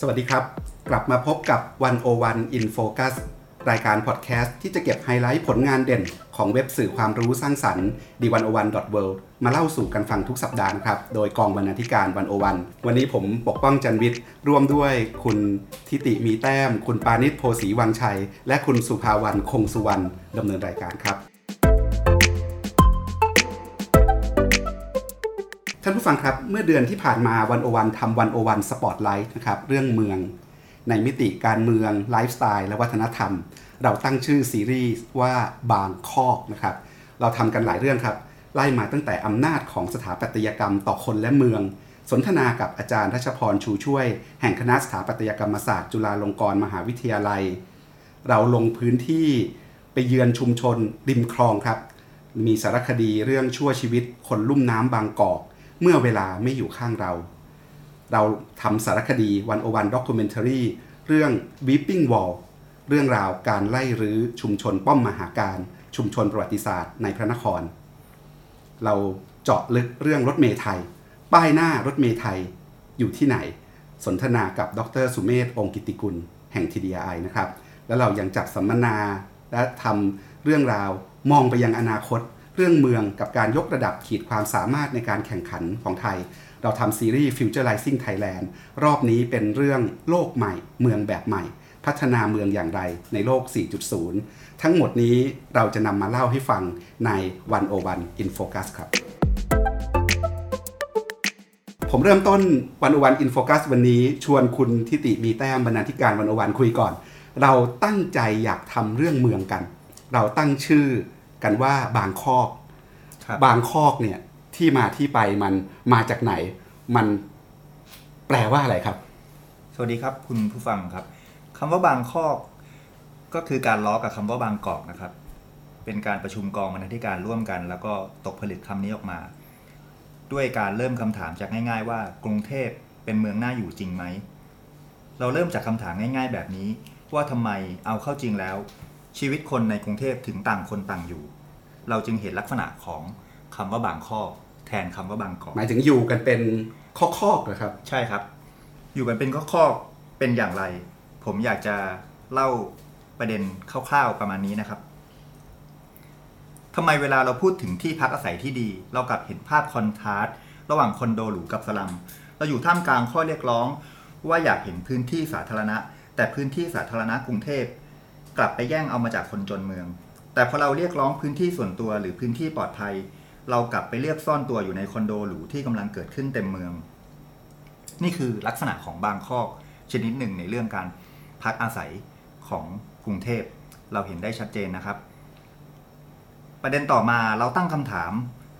สวัสดีครับ กลับมาพบกับ 101 in focus รายการพอดแคสต์ที่จะเก็บไฮไลท์ผลงานเด่นของเว็บสื่อความรู้สร้างสรรค์ d101.world มาเล่าสู่กันฟังทุกสัปดาห์นะครับ โดยกองบรรณาธิการ 101 วันนี้ผมปกป้องจันวิทย์ร่วมด้วยคุณทิติมีแต้ม คุณปานิชโพสีวังชัย และคุณสุภาวันคงสุวรรณดำเนินรายการครับ ท่านผู้ฟังครับ เมื่อเดือนที่ผ่านมา One-O-One ทำ One-O-One Spotlight นะครับเรื่องเมือง ในมิติการเมืองไลฟ์สไตล์และวัฒนธรรม เราตั้งชื่อซีรีส์ว่าบางคอกนะครับเราทำกันหลายเรื่องครับ ไล่มาตั้งแต่อำนาจของสถาปัตยกรรมต่อคนและเมือง สนทนากับอาจารย์ทัชพรชูช่วย แห่งคณะสถาปัตยกรรมศาสตร์จุฬาลงกรณ์มหาวิทยาลัย เราลงพื้นที่ไปเยือนชุมชนริมคลองครับ มีสารคดีเรื่องชั่วชีวิตคนลุ่มน้ำบางกอก เมื่อเวลาไม่อยู่ข้างเรา เราทำสารคดีวันโอวันด็อกิเมนทารีเรื่อง Weeping Wall เรื่องราวการไล่รื้อชุมชนป้อมมหาการชุมชนประวัติศาสตร์ในพระนคร เราเจาะลึกเรื่องรถเมไทย ป้ายหน้ารถเมไทยอยู่ที่ไหน สนทนากับดรสุเมธองค์กิติกุล แห่ง TDI นะครับ แล้วเรายังจัดสัมมนาและทำเรื่องราวมองไปยังอนาคต เรื่องเมืองกับการยกระดับขีดความสามารถในการแข่งขันของไทย เราทำซีรีส์ Futurizing Thailand รอบนี้เป็นเรื่องโลกใหม่ เมืองแบบใหม่ พัฒนาเมืองอย่างไรในโลก 4.0 ทั้งหมดนี้เราจะนำมาเล่าให้ฟังในวันโอวัน In Focus ครับ ผมเริ่มต้นวันโอวันอินโฟกัสวันนี้ชวนคุณทิติมีแต้มบรรณาธิการวันโอวันคุยก่อน เราตั้งใจอยากทำเรื่องเมืองกัน เราตั้งชื่อ กันว่าบางคอกครับบางคอกเนี่ยที่มาที่ไปมันมาจากไหน มันแปลว่าอะไรครับ สวัสดีครับคุณผู้ฟังครับคำว่าบางคอก ก็คือการล้อกับคำว่าบางกอกนะครับ เป็นการประชุมกองบรรณาธิการร่วมกัน แล้วก็ตกผลึกคำนี้ออกมา ด้วยการเริ่มคำถามจากง่าย ๆ ว่ากรุงเทพเป็นเมืองน่าอยู่จริงไหมเราเริ่มจากคำถามง่าย ๆ แบบนี้ ว่าทำไมเอาเข้าจริงแล้ว ชีวิตคนในกรุงเทพถึงต่างคนต่างอยู่ เราจึงเห็นลักษณะของคำว่าบางคอกแทนคำว่าบางกอกหมายถึงอยู่กันเป็นคอกๆเหรอครับ ใช่ครับ อยู่กันเป็นข้อๆเป็นอย่างไร ผมอยากจะเล่าประเด็นคร่าวๆประมาณนี้นะครับทำไมเวลาเราพูดถึงที่พักอาศัยที่ดี เรากลับเห็นภาพคอนทราสต์ระหว่างคอนโดหรูกับสลัม เราอยู่ท่ามกลางข้อเรียกร้อง ว่าอยากเห็นพื้นที่สาธารณะ แต่พื้นที่สาธารณะกรุงเทพ กลับไปแย่งเอามาจากคนจนเมือง แต่พอเราเรียกร้องพื้นที่ส่วนตัวหรือพื้นที่ปลอดภัย เรากลับไปเรียกซ่อนตัวอยู่ในคอนโดหรูที่กำลังเกิดขึ้นเต็มเมือง นี่คือลักษณะของบางคอกชนิดหนึ่งในเรื่องการพักอาศัยของกรุงเทพ เราเห็นได้ชัดเจนนะครับ ประเด็นต่อมาเราตั้งคำถาม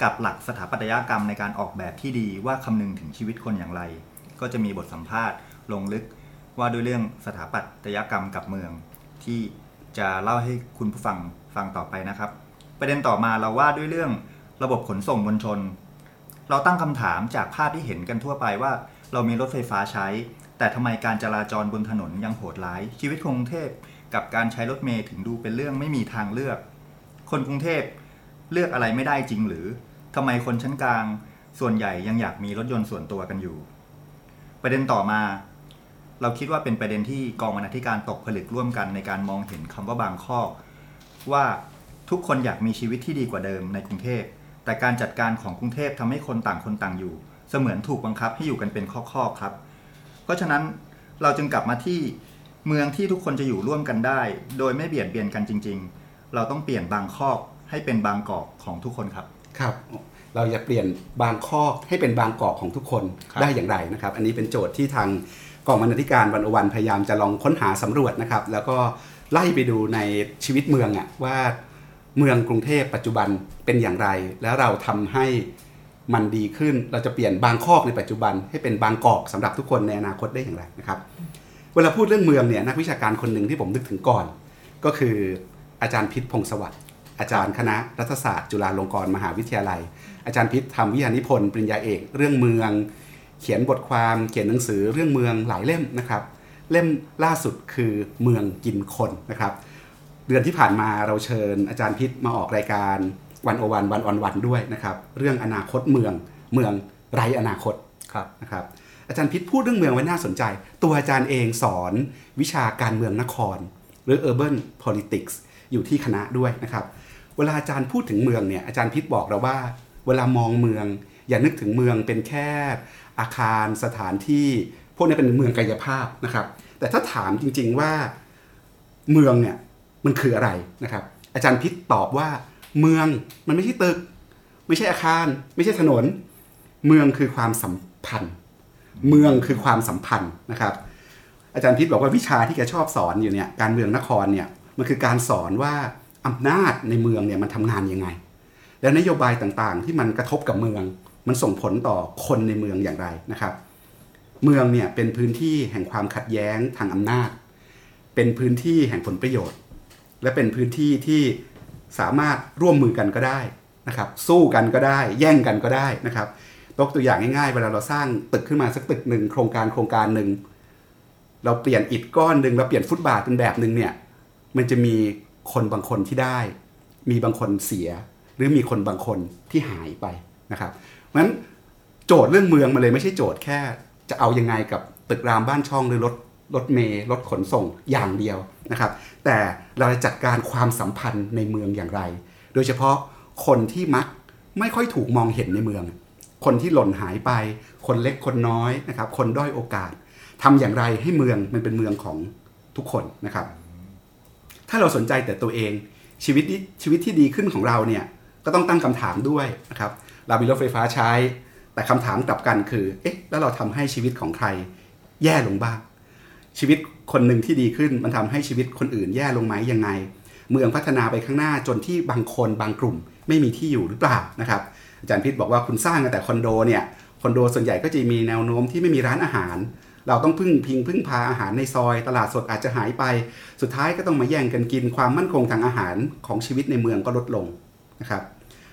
กับหลักสถาปัตยกรรมในการออกแบบที่ดีว่าคำนึงถึงชีวิตคนอย่างไร ก็จะมีบทสัมภาษณ์ลงลึกว่าด้วยเรื่องสถาปัตยกรรมกับเมืองที่ จะเล่าให้คุณผู้ฟังฟังต่อไปนะครับ ประเด็นต่อมาเราว่าด้วยเรื่องระบบขนส่งมวลชน เราตั้งคำถามจากภาพที่เห็นกันทั่วไปว่า เรามีรถไฟฟ้าใช้ แต่ทำไมการจราจรบนถนนยังโหดร้าย ชีวิตกรุงเทพกับการใช้รถเมล์ถึงดูเป็นเรื่องไม่มีทางเลือก คนกรุงเทพเลือกอะไรไม่ได้จริงหรือทำไมคนชั้นกลาง ส่วนใหญ่ยังอยากมีรถยนต์ส่วนตัวกันอยู่ ประเด็นต่อมา เราคิดว่าเป็นประเด็นที่กองบรรณาธิการตกผลึกร่วมกันในการมองเห็นคำว่าบางข้อว่าทุกคนอยากมีชีวิตที่ดีกว่าเดิมในกรุงเทพ แต่การจัดการของกรุงเทพทำให้คนต่างคนต่างอยู่ เสมือนถูกบังคับให้อยู่กันเป็นข้อๆครับ เพราะฉะนั้นเราจึงกลับมาที่เมืองที่ทุกคนจะอยู่ร่วมกันได้ โดยไม่เบียดเบียนกันจริง ๆ เราต้องเปลี่ยนบางคอกให้เป็นบางกอกของทุกคนครับ ครับ เราจะเปลี่ยนบางคอกให้เป็นบางกอกของทุกคนครับได้อย่างไรนะครับ อันนี้เป็นโจทย์ที่ทาง กองบรรณาธิการวันอวันพยายามจะลองค้นหาสำรวจนะครับ แล้วก็ไล่ไปดูในชีวิตเมืองอะว่าเมืองกรุงเทพปัจจุบันเป็นอย่างไร แล้วเราทำให้มันดีขึ้นเราจะเปลี่ยนบางคอกในปัจจุบัน ให้เป็นบางกอกสำหรับทุกคนในอนาคตได้อย่างไรนะครับ เวลาพูดเรื่องเมืองเนี่ยนักวิชาการคนหนึ่งที่ผมนึกถึงก่อน ก็คืออาจารย์พิษพงศวัสดิ์อาจารย์คณะรัฐศาสตร์ จุฬาลงกรณ์มหาวิทยาลัย อาจารย์พิษทำวิทยานิพนธ์ปริญญาเอก เรื่องเมือง เขียนบทความเขียนหนังสือเรื่องเมืองหลายเล่มนะครับ เล่มล่าสุดคือเมืองกินคนนะครับ เดือนที่ผ่านมาเราเชิญอาจารย์พิษมาออกรายการวันโอวันวันออนวันด้วยนะครับ เรื่องอนาคตเมืองเมืองไร้อนาคตครับนะครับ อาจารย์พิษพูดเรื่องเมืองไว้น่าสนใจ ตัวอาจารย์เองสอนวิชาการเมืองนคร หรือ urban politics อยู่ที่คณะด้วยนะครับ เวลาอาจารย์พูดถึงเมืองเนี่ยอาจารย์พิษบอกเราว่า เวลามองเมือง อย่านึกถึงเมืองเป็นแค่ อาคารสถานที่ พวกนี้เป็นเมืองกายภาพนะครับ แต่ถ้าถามจริง ๆว่าเมืองเนี่ยมันคืออะไรนะครับ อาจารย์พิษตอบว่าเมืองมันไม่ใช่ตึก ไม่ใช่อาคาร ไม่ใช่ถนน เมืองคือความสัมพันธ์ เมืองคือความสัมพันธ์นะครับ อาจารย์พิษบอกว่าวิชาที่แกชอบสอนอยู่เนี่ยการเมืองนครเนี่ยมันคือการสอนว่าอำนาจในเมืองเนี่ยมันทำงานยังไง แล้วนโยบายต่างๆ ที่มันกระทบกับเมือง มันส่งผลต่อคนในเมืองอย่างไรนะครับ เมืองเนี่ยเป็นพื้นที่แห่งความขัดแย้งทางอำนาจ เป็นพื้นที่แห่งผลประโยชน์ และเป็นพื้นที่ที่สามารถร่วมมือกันก็ได้นะครับ สู้กันก็ได้ แย่งกันก็ได้นะครับยกตัวอย่างง่ายๆ เวลาเราสร้างตึกขึ้นมาสักตึกหนึ่งโครงการโครงการหนึ่งเราเปลี่ยนอิฐก้อนหนึ่งเราเปลี่ยนฟุตบาทเป็นแบบหนึ่งเนี่ยมันจะมีคนบางคนที่ได้ มีบางคนเสีย หรือมีคนบางคนที่หายไปนะครับ นั้นโจทย์เรื่องเมืองมันเลยไม่ใช่โจทย์แค่ จะเอายังไงกับตึกรามบ้านช่องหรือรถรถเมล์รถขนส่งอย่างเดียวนะครับ แต่เราจะจัดการความสัมพันธ์ในเมืองอย่างไร โดยเฉพาะคนที่มักไม่ค่อยถูกมองเห็นในเมือง คนที่หล่นหายไป คนเล็กคนน้อยนะครับ คนด้อยโอกาสทำอย่างไรให้เมืองมันเป็นเมืองของทุกคนนะครับ ถ้าเราสนใจแต่ตัวเองชีวิตชีวิตที่ดีขึ้นของเราเนี่ยก็ต้องตั้งคำถามด้วยนะครับ เรามีรถไฟฟ้าใช้ แต่คำถามกลับกันคือ เอ๊ะ แล้วเราทำให้ชีวิตของใครแย่ลงบ้าง ชีวิตคนหนึ่งที่ดีขึ้นมันทำให้ชีวิตคนอื่นแย่ลงไหมยังไง เมืองพัฒนาไปข้างหน้าจนที่บางคนบางกลุ่ม ไม่มีที่อยู่หรือเปล่านะครับ อาจารย์พิษบอกว่าคุณสร้างแต่คอนโดเนี่ย คอนโดส่วนใหญ่ก็จะมีแนวโน้มที่ไม่มีร้านอาหาร เราต้องพึ่งพิงพึ่งพาอาหารในซอย ตลาดสดอาจจะหายไป สุดท้ายก็ต้องมาแย่งกันกินความมั่นคงทางอาหารของชีวิตในเมืองก็ลดลงนะครับ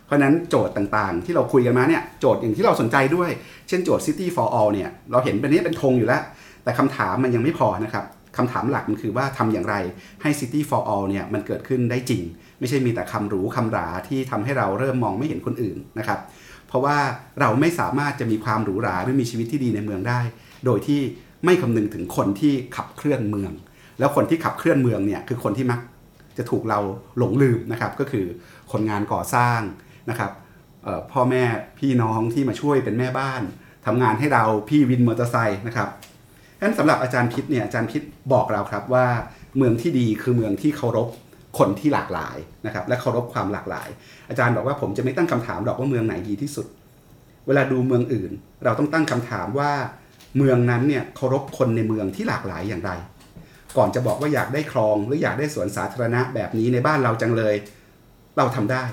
เพราะนั้นโจทย์ต่างๆ ที่เราคุยกันมาเนี่ยโจทย์อย่างที่เราสนใจด้วย เช่นโจทย์ City for All เนี่ยเราเห็นเป็นนี้เป็นธงอยู่แล้ว แต่คำถามมันยังไม่พอนะครับคำถามหลักมันคือว่าทำอย่างไรให้ City for All เนี่ยมันเกิดขึ้นได้จริง ไม่ใช่มีแต่คำหรูคำหราที่ทำให้เราเริ่มมองไม่เห็นคนอื่นนะครับเพราะว่าเราไม่สามารถจะมีความหรูหราหรือมีชีวิตที่ดีในเมืองได้ โดยที่ไม่คำนึงถึงคนที่ขับเคลื่อนเมือง แล้วคนที่ขับเคลื่อนเมืองเนี่ยคือคนที่มักจะถูกเราหลงลืมนะครับก็คือคนงานก่อสร้าง นะครับพ่อแม่พี่น้องที่มาช่วยเป็นแม่บ้านทำงานให้เราพี่วินมอเตอร์ไซค์นะครับฉะนั้นสำหรับอาจารย์พิษเนี่ยอาจารย์พิษบอกเราครับว่าเมืองที่ดีคือเมืองที่เคารพคนที่หลากหลายนะครับและเคารพความหลากหลาย อาจารย์บอกว่าผมจะไม่ตั้งคำถามหรอกว่าเมืองไหนดีที่สุด เวลาดูเมืองอื่น เราต้องตั้งคำถามว่าเมืองนั้นเนี่ยเคารพคนในเมืองที่หลากหลายอย่างไร ก่อนจะบอกว่าอยากได้คลองหรืออยากได้สวนสาธารณะแบบนี้ในบ้านเราจังเลย เราทำได้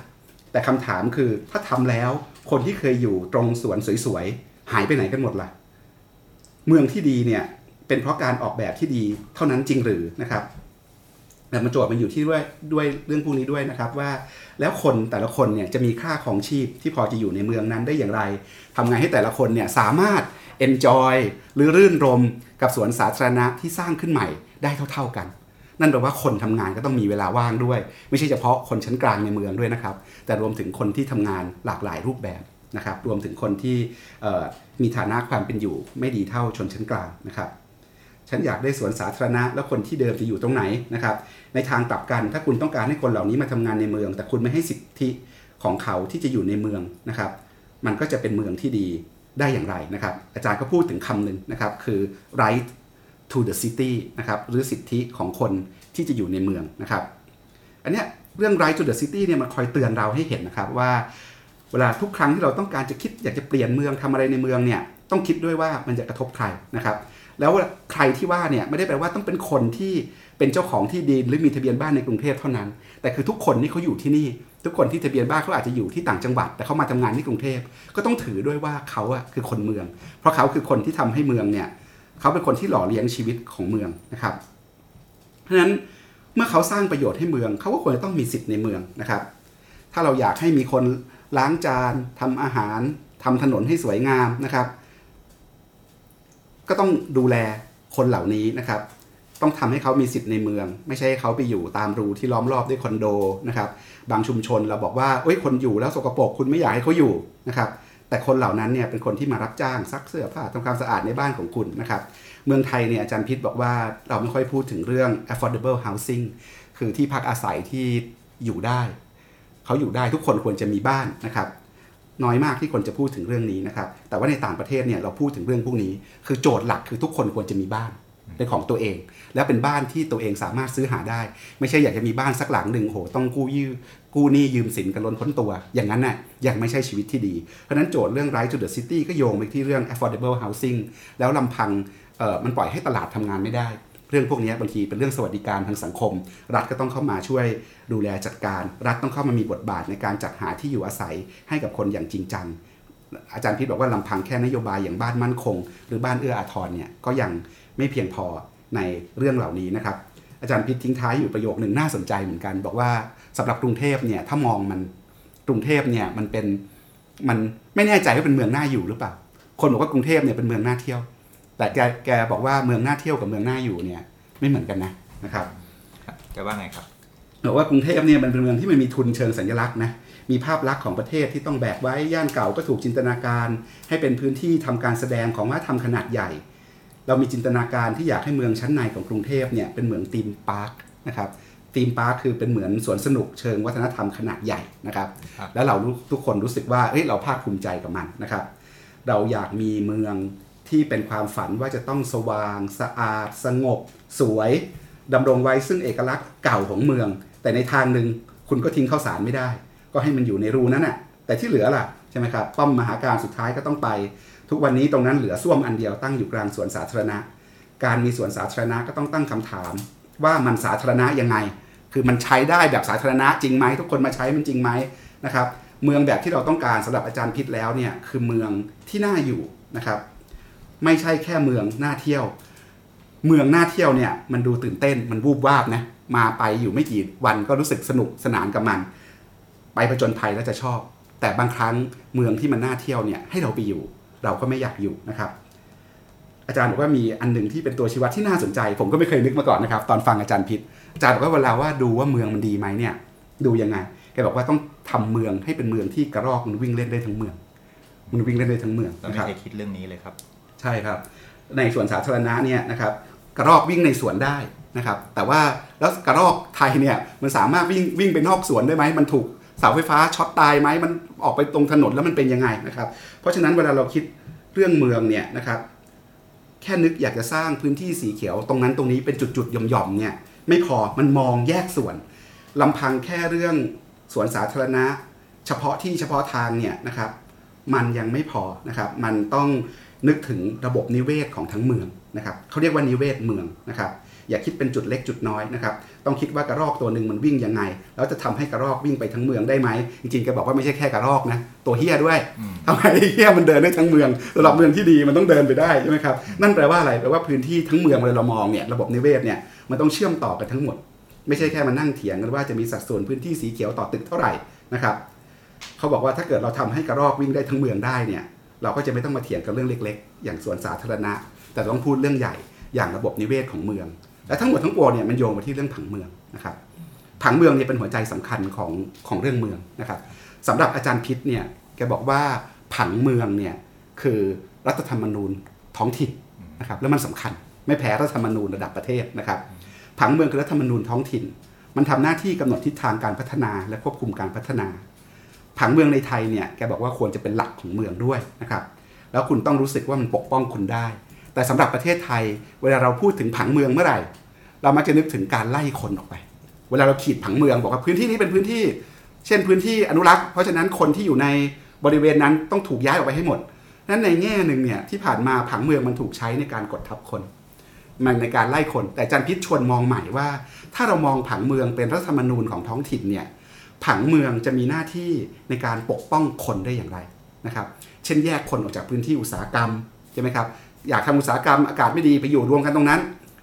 แต่คำถามคือถ้าทำแล้วคนที่เคยอยู่ตรงสวนสวยๆ หายไปไหนกันหมดละ่ะ เมืองที่ดีเนี่ย เป็นเพราะการออกแบบที่ดีเท่านั้นจริงหรือนะครับแต่มาโจทย์มันอยู่ที่ด้วยด้วยเรื่องพวกนี้ด้วยนะครับว่าแล้วคนแต่ละคนเนี่ยจะมีค่าของชีพที่พอจะอยู่ในเมืองนั้นได้อย่างไรทำไงให้แต่ละคนเนี่ยสามารถ enjoy หรือรื่นรมกับสวนสาธารณะที่สร้างขึ้นใหม่ได้เท่า ๆกัน นั่นแปลว่าคนทำงานก็ต้องมีเวลาว่างด้วย ไม่ใช่เฉพาะคนชั้นกลางในเมืองด้วยนะครับ แต่รวมถึงคนที่ทำงานหลากหลายรูปแบบนะครับ รวมถึงคนที่มีฐานะความเป็นอยู่ไม่ดีเท่าชนชั้นกลางนะครับ ฉันอยากได้สวนสาธารณะ แล้วคนที่เดิมจะอยู่ตรงไหนนะครับ ในทางกลับกันถ้าคุณต้องการให้คนเหล่านี้มาทำงานในเมือง แต่คุณไม่ให้สิทธิของเขาที่จะอยู่ในเมืองนะครับ มันก็จะเป็นเมืองที่ดีได้อย่างไรนะครับ อาจารย์ก็พูดถึงคำหนึ่งนะครับ คือ right to the city นะครับหรือสิทธิของคนที่จะอยู่ในเมืองนะครับ อันเนี้ยเรื่อง right to the city เนี่ยมันคอยเตือนเราให้เห็นนะครับว่า เวลาทุกครั้งที่เราต้องการจะคิดอยากจะเปลี่ยนเมืองทำอะไรในเมืองเนี่ยต้องคิดด้วยว่ามันจะกระทบใครนะครับ แล้วใครที่ว่าเนี่ยไม่ได้แปลว่าต้องเป็นคนที่เป็นเจ้าของที่ดินหรือมีทะเบียนบ้านในกรุงเทพเท่านั้น แต่คือทุกคนที่เขาอยู่ที่นี่ ทุกคนที่ทะเบียนบ้านเขาอาจจะอยู่ที่ต่างจังหวัด แต่เขามาทำงานที่กรุงเทพก็ต้องถือด้วยว่าเขาอะคือคนเมือง เพราะเขาคือคนที่ทำให้เมืองเนี่ย เขาเป็นคนที่หล่อเลี้ยงชีวิตของเมืองนะครับเพราะฉะนั้นเมื่อเขาสร้างประโยชน์ให้เมือง เขาก็ควรจะต้องมีสิทธิ์ในเมืองนะครับ ถ้าเราอยากให้มีคนล้างจานทำอาหารทำถนนให้สวยงามนะครับ ก็ต้องดูแลคนเหล่านี้นะครับ ต้องทำให้เขามีสิทธิ์ในเมือง ไม่ใช่เขาไปอยู่ตามรูที่ล้อมรอบด้วยคอนโดนะครับ บางชุมชนเราบอกว่าเอ้ยคนอยู่แล้วสกปรกคุณไม่อยากให้เขาอยู่นะครับ แต่คนเหล่านั้นเนี่ยเป็นคนที่มารับจ้างซักเสื้อผ้าทำความสะอาดในบ้านของคุณนะครับเมืองไทยเนี่ยอาจารย์พิษบอกว่าเราไม่ค่อยพูดถึงเรื่อง affordable housing คือที่พักอาศัยที่อยู่ได้ เขาอยู่ได้ทุกคนควรจะมีบ้านนะครับ น้อยมากที่คนจะพูดถึงเรื่องนี้นะครับ แต่ว่าในต่างประเทศเนี่ยเราพูดถึงเรื่องพวกนี้ คือโจทย์หลักคือทุกคนควรจะมีบ้าน เป็นของตัวเอง แล้วเป็นบ้านที่ตัวเองสามารถซื้อหาได้ ไม่ใช่อยากจะมีบ้านสักหลังหนึ่งโหต้องกู้ยืมกู้หนี้ยืมสินกันล้นพ้นตัว อย่างนั้นน่ะยังไม่ใช่ชีวิตที่ดี เพราะนั้นโจทย์เรื่อง right to the city ก็โยงไปที่เรื่อง affordable housing แล้วลำพังเอ่อมันปล่อยให้ตลาดทำงานไม่ได้ เรื่องพวกนี้บางทีเป็นเรื่องสวัสดิการทางสังคม รัฐก็ต้องเข้ามาช่วยดูแลจัดการ รัฐต้องเข้ามามีบทบาทในการจัดหาที่อยู่อาศัยให้กับคนอย่างจริงจังอาจารย์พิษบอกว่าลำพังแค่นโยบายอย่างบ้านมั่นคง หรือบ้านเอื้ออาทรเนี่ยก็ยัง ไม่เพียงพอในเรื่องเหล่านี้นะครับ อาจารย์พิษทิ้งท้ายอยู่ประโยคหนึ่งน่าสนใจเหมือนกัน บอกว่าสำหรับกรุงเทพเนี่ยถ้ามองมันกรุงเทพเนี่ยมันเป็นมันไม่แน่ใจว่าเป็นเมืองน่าอยู่หรือเปล่า คนบอกว่ากรุงเทพเนี่ยเป็นเมืองน่าเที่ยว แต่แกแกบอกว่าเมืองน่าเที่ยวกับเมืองน่าอยู่เนี่ยไม่เหมือนกันนะนะครับครับจะว่าไงครับบอกว่ากรุงเทพเนี่ยมันเป็นเมืองที่มันมีทุนเชิงสัญลักษณ์นะมีภาพลักษณ์ของประเทศที่ต้องแบกไว้ย่านเก่าก็ถูกจินตนาการ ให้เป็นพื้นที่ทำการแสดงของวัฒนธรรมขนาดใหญ่ เรามีจินตนาการที่อยากให้เมืองชั้นในของกรุงเทพเนี่ยเป็นเหมือน theme park นะครับ theme park คือเป็นเหมือนสวนสนุกเชิงวัฒนธรรมขนาดใหญ่นะครับครับแล้วเรารู้ทุกคนรู้สึกว่าเฮ้ยเราภาคภูมิใจกับมันนะครับ เราอยากมีเมืองที่เป็นความฝันว่าจะต้องสว่าง สะอาด สงบ สวยดำรงไว้ซึ่งเอกลักษณ์เก่าของเมือง แต่ในทางหนึ่งคุณก็ทิ้งข้าวสารไม่ได้ ก็ให้มันอยู่ในรูนั้นน่ะแต่ที่เหลือล่ะใช่ไหมครับป้อมมหาการสุดท้ายก็ต้องไป ทุกวันนี้ตรงนั้นเหลือส้วมอันเดียวตั้งอยู่กลางสวนสาธารณะ การมีสวนสาธารณะก็ต้องตั้งคำถาม ว่ามันสาธารณะยังไง คือมันใช้ได้แบบสาธารณะจริงไหมทุกคนมาใช้มันจริงไหมนะครับเมืองแบบที่เราต้องการสำหรับอาจารย์พิษแล้วเนี่ยคือเมืองที่น่าอยู่นะครับ ไม่ใช่แค่เมืองน่าเที่ยว เมืองน่าเที่ยวเนี่ยมันดูตื่นเต้นมันวูบวาบนะมาไปอยู่ไม่กี่วันก็รู้สึกสนุกสนานกับมัน ไปผจญภัยแล้วจะชอบ แต่บางครั้งเมืองที่มันน่าเที่ยวเนี่ยให้เราไปอยู่ เราก็ไม่อยากอยู่นะครับ อาจารย์บอกว่ามีอันหนึ่งที่เป็นตัวชี้วัดที่น่าสนใจ ผมก็ไม่เคยนึกมาก่อนนะครับ ตอนฟังอาจารย์พิษอาจารย์บอกว่าเวลาว่าดูว่าเมืองมันดีไหมเนี่ย ดูยังไงแกบอกว่าต้องทำเมืองให้เป็นเมืองที่กระรอกมันวิ่งเล่นได้ทั้งเมือง มันวิ่งเล่นได้ทั้งเมืองเรานะไม่ครับเคยคิดเรื่องนี้เลยครับ ใช่ครับ ในสวนสาธารณะเนี่ยนะครับกระรอกวิ่งในสวนได้นะครับ แต่ว่าแล้วกระรอกไทยเนี่ยมันสามารถวิ่งวิ่งไปนอกสวนได้ไหมมันถูก เสาไฟฟ้าช็อตตายไหมมันออกไปตรงถนนแล้วมันเป็นยังไงนะครับ เพราะฉะนั้นเวลาเราคิดเรื่องเมืองเนี่ยนะครับ แค่นึกอยากจะสร้างพื้นที่สีเขียวตรงนั้นตรงนี้เป็นจุดๆหย่อมๆเนี่ยไม่พอมันมองแยกส่วนลำพังแค่เรื่องสวนสาธารณะ เฉพาะที่เฉพาะทางเนี่ยนะครับ มันยังไม่พอนะครับ มันต้องนึกถึงระบบนิเวศของทั้งเมืองนะครับเขาเรียกว่านิเวศเมืองนะครับ อย่าคิดเป็นจุดเล็กจุดน้อยนะครับต้องคิดว่ากระรอกตัวหนึ่งมันวิ่งยังไง แล้วจะทำให้กระรอกวิ่งไปทั้งเมืองได้ไหมจริงๆแกบอกว่าไม่ใช่แค่กระรอกนะตัวเฮียด้วยทำไมเฮียมันเดินได้ทั้งเมืองสำหรับเมืองที่ดีมันต้องเดินไปได้ใช่ไหมครับนั่นแปลว่าอะไรแปลว่าพื้นที่ทั้งเมืองเวลาเรามองเนี่ยระบบนิเวศเนี่ยมันต้องเชื่อมต่อกันทั้งหมด ไม่ใช่แค่มานั่งเถียงกันว่าจะมีสัดส่วนพื้นที่สีเขียวต่อตึกเท่าไหร่นะครับเขาบอกว่าถ้าเกิดเราทำให้กระรอกวิ่งได้ทั้งเมืองได้เนี่ยเราก็จะไม่ต้องมาเถียงกันเรื่องเล็ก ๆ อย่างสวนสาธารณะ แต่ต้องพูดเรื่องใหญ่อย่างระบบนิเวศของเมือง และทั้งหมดทั้งปวงเนี่ยมันโยงมาที่เรื่องผังเมืองนะครับผังเมืองเนี่ยเป็นหัวใจสำคัญของของเรื่องเมืองนะครับสำหรับอาจารย์พิษเนี่ยแกบอกว่าผังเมืองเนี่ยคือรัฐธรรมนูญท้องถิ่นนะครับแล้วมันสำคัญไม่แพ้รัฐธรรมนูญระดับประเทศนะครับ ผังเมืองคือรัฐธรรมนูญท้องถิ่น มันทำหน้าที่กำหนดทิศทางการพัฒนาและควบคุมการพัฒนา ผังเมืองในไทยเนี่ยแกบอกว่าควรจะเป็นหลักของเมืองด้วยนะครับแล้วคุณต้องรู้สึกว่ามันปกป้องคุณได้ แต่สำหรับประเทศไทย เวลาเราพูดถึงผังเมืองเมื่อไหร่ เรามักจะนึกถึงการไล่คนออกไป เวลาเราขีดผังเมืองบอกว่าพื้นที่นี้เป็นพื้นที่ เช่นพื้นที่อนุรักษ์ เพราะฉะนั้นคนที่อยู่ในบริเวณนั้นต้องถูกย้ายออกไปให้หมด นั้นในแง่หนึ่งเนี่ยที่ผ่านมาผังเมืองมันถูกใช้ในการกดทับคน มันในการไล่คน แต่จันพิษชวนมองใหม่ว่า ถ้าเรามองผังเมืองเป็นรัฐธรรมนูญของท้องถิ่นเนี่ยผังเมืองจะมีหน้าที่ในการปกป้องคนได้อย่างไรนะครับ เช่นแยกคนออกจากพื้นที่อุตสาหกรรมใช่ไหมครับ อยากทำอุตสาหกรรมอากาศไม่ดีไปอยู่รวมกันตรงนั้น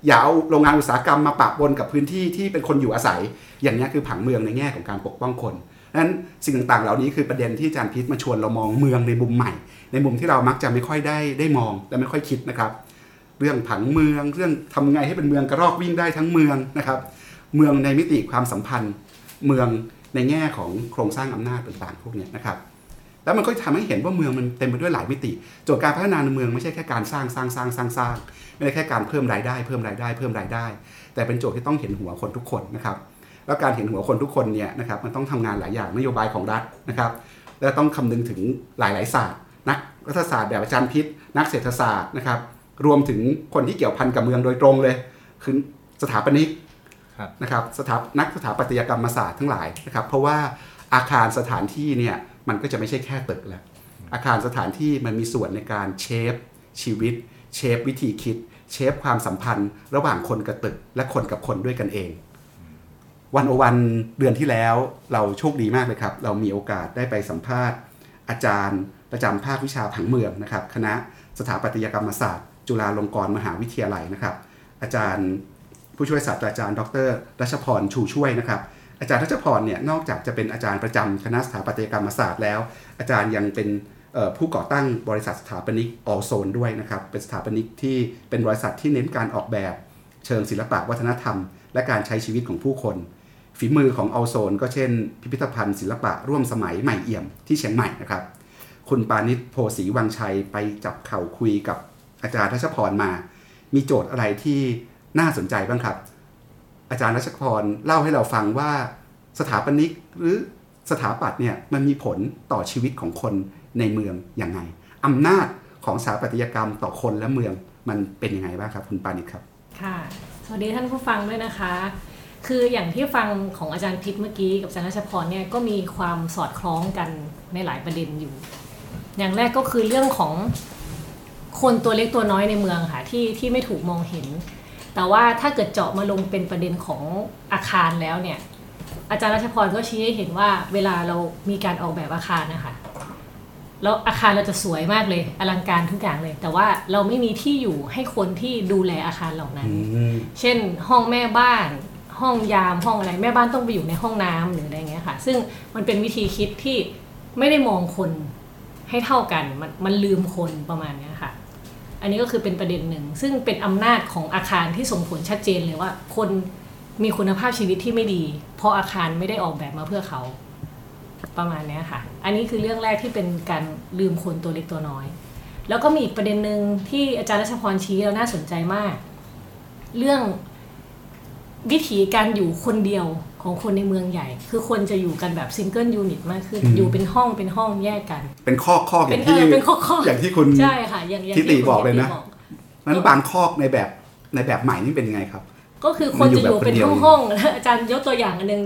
อย่าเอาโรงงานอุตสาหกรรมมาปะปนกับพื้นที่ที่เป็นคนอยู่อาศัย อย่างนี้คือผังเมืองในแง่ของการปกป้องคนนั้นสิ่งต่างๆ เหล่านี้คือประเด็นที่อาจารย์พิษมาชวนเรามองเมืองในมุมใหม่ ในมุมที่เรามักจะไม่ค่อยได้ได้มองและไม่ค่อยคิดนะครับ เรื่องผังเมืองเรื่องทำไงให้เป็นเมืองกระรอกวิ่งได้ทั้งเมืองนะครับ เมืองในมิติความสัมพันธ์ เมืองในแง่ของโครงสร้างอำนาจต่างๆพวกนี้นะครับ แล้วมันก็ทำให้เห็นว่าเมืองมันเต็มไปด้วยหลายมิติโจทย์การพัฒนาในเมืองไม่ใช่แค่การสร้างสร้างสร้างสร้างสร้างไม่ได้แค่การเพิ่มรายได้ เพิ่มรายได้เพิ่มรายได้ แต่เป็นโจทย์ที่ต้องเห็นหัวคนทุกคนนะครับแล้วการเห็นหัวคนทุกคนเนี่ยนะครับมันต้องทำงานหลายอย่างนโยบายของรัฐนะครับและต้องคำนึงถึงหลายๆศาสตร์นักรัฐศาสตร์แบบอาจารย์พิษ นักเศรษฐศาสตร์นะครับรวมถึงคนที่เกี่ยวพันกับเมืองโดยตรงเลยคือสถาปนิกนะครับสถานักสถาปัตยกรรมศาสตร์ทั้งหลายนะครับเพราะว่าอาคารสถานที่เนี่ย มันก็จะไม่ใช่แค่ตึกแล้ว อาคารสถานที่มันมีส่วนในการเชฟชีวิต เชฟวิธีคิด เชฟความสัมพันธ์ ระหว่างคนกับตึก และคนกับคนด้วยกันเอง วันโอวันเดือนที่แล้วเราโชคดีมากเลยครับ เรามีโอกาสได้ไปสัมภาษณ์ อาจารย์ประจำภาควิชาผังเมืองนะครับ คณะสถาปัตยกรรมศาสตร์ จุฬาลงกรณ์มหาวิทยาลัยนะครับ อาจารย์ผู้ช่วยศาสตราจารย์ ดรรัชพรชูช่วยนะครับ อาจารย์รัชพรเนี่ยนอกจากจะเป็นอาจารย์ประจำคณะสถาปัตยกรรมศาสตร์แล้ว อาจารย์ยังเป็นผู้ก่อตั้งบริษัทสถาปนิกออโซนด้วยนะครับเป็นสถาปนิกที่เป็นบริษัทที่เน้นการออกแบบเชิงศิลปะวัฒนธรรม และการใช้ชีวิตของผู้คน ฝีมือของออโซนก็เช่น พิพิธภัณฑ์ศิลปะร่วมสมัยใหม่เอี่ยมที่เชียงใหม่นะครับคุณปานิชโพสีวังชัยไปจับเข่าคุยกับอาจารย์รัชพรมา มีโจทย์อะไรที่น่าสนใจบ้างครับ อาจารย์รัชพรเล่าให้เราฟังว่าสถาปนิกหรือสถาปัตย์เนี่ยมันมีผลต่อชีวิตของคนในเมืองอยังไงอำนาจของสถาปัตยกรรมต่อคนและเมืองมันเป็นยังไงบ้างครับ คุณปานิชครับ ค่ะ สวัสดีท่านผู้ฟังด้วยนะคะ คืออย่างที่ฟังของอาจารย์พิษเมื่อกี้กับอาจารย์รัชพรเนี่ยก็มีความสอดคล้องกันในหลายประเด็นอยู่ อย่างแรกก็คือเรื่องของคนตัวเล็กตัวน้อยในเมืองค่ะที่ที่ไม่ถูกมองเห็น แต่ว่าถ้าเกิดเจาะมาลงเป็นประเด็นของอาคารแล้วเนี่ย อาจารย์รัชพรก็ชี้ให้เห็นว่าเวลาเรามีการออกแบบอาคารนะคะแล้วอาคารเราจะสวยมากเลยอลังการทุกอย่างเลย แต่ว่าเราไม่มีที่อยู่ให้คนที่ดูแลอาคารเหล่านั้น เช่นห้องแม่บ้าน ห้องยามห้องอะไรแม่บ้านต้องไปอยู่ในห้องน้ำหรืออะไรเงี้ยค่ะ ซึ่งมันเป็นวิธีคิดที่ไม่ได้มองคนให้เท่ากันมันมันลืมคนประมาณเนี้ยค่ะ อันนี้ก็คือเป็นประเด็นหนึ่ง ซึ่งเป็นอำนาจของอาคารที่ส่งผลชัดเจนเลยว่า คนมีคุณภาพชีวิตที่ไม่ดี เพราะอาคารไม่ได้ออกแบบมาเพื่อเขา ประมาณนี้ค่ะ อันนี้คือเรื่องแรกที่เป็นการลืมคนตัวเล็กตัวน้อย แล้วก็มีอีกประเด็นหนึ่งที่อาจารย์รัชพรชี้แล้วน่าสนใจมาก เรื่อง วิถีการอยู่คนเดียวของคนในเมืองใหญ่ คือคนจะอยู่กันแบบ single unit มากขึ้นอืมอยู่เป็นห้องเป็นห้องแยกกัน เป็นข้อข้ออเป็ย่านงที่เออเป็นข้อๆอย่างที่คุณใช่ค่ะอย่างอย่างทิติคุณบอกเลยนะทิตินั้นบางข้อในแบบในแบบใหม่นี่เป็นยังไงครับ ก็คือคนจะอยู่เป็นมันอยู่แบบคนเดียวห้องๆแล้วอาจารย์ยกตัวอย่างอันหนึง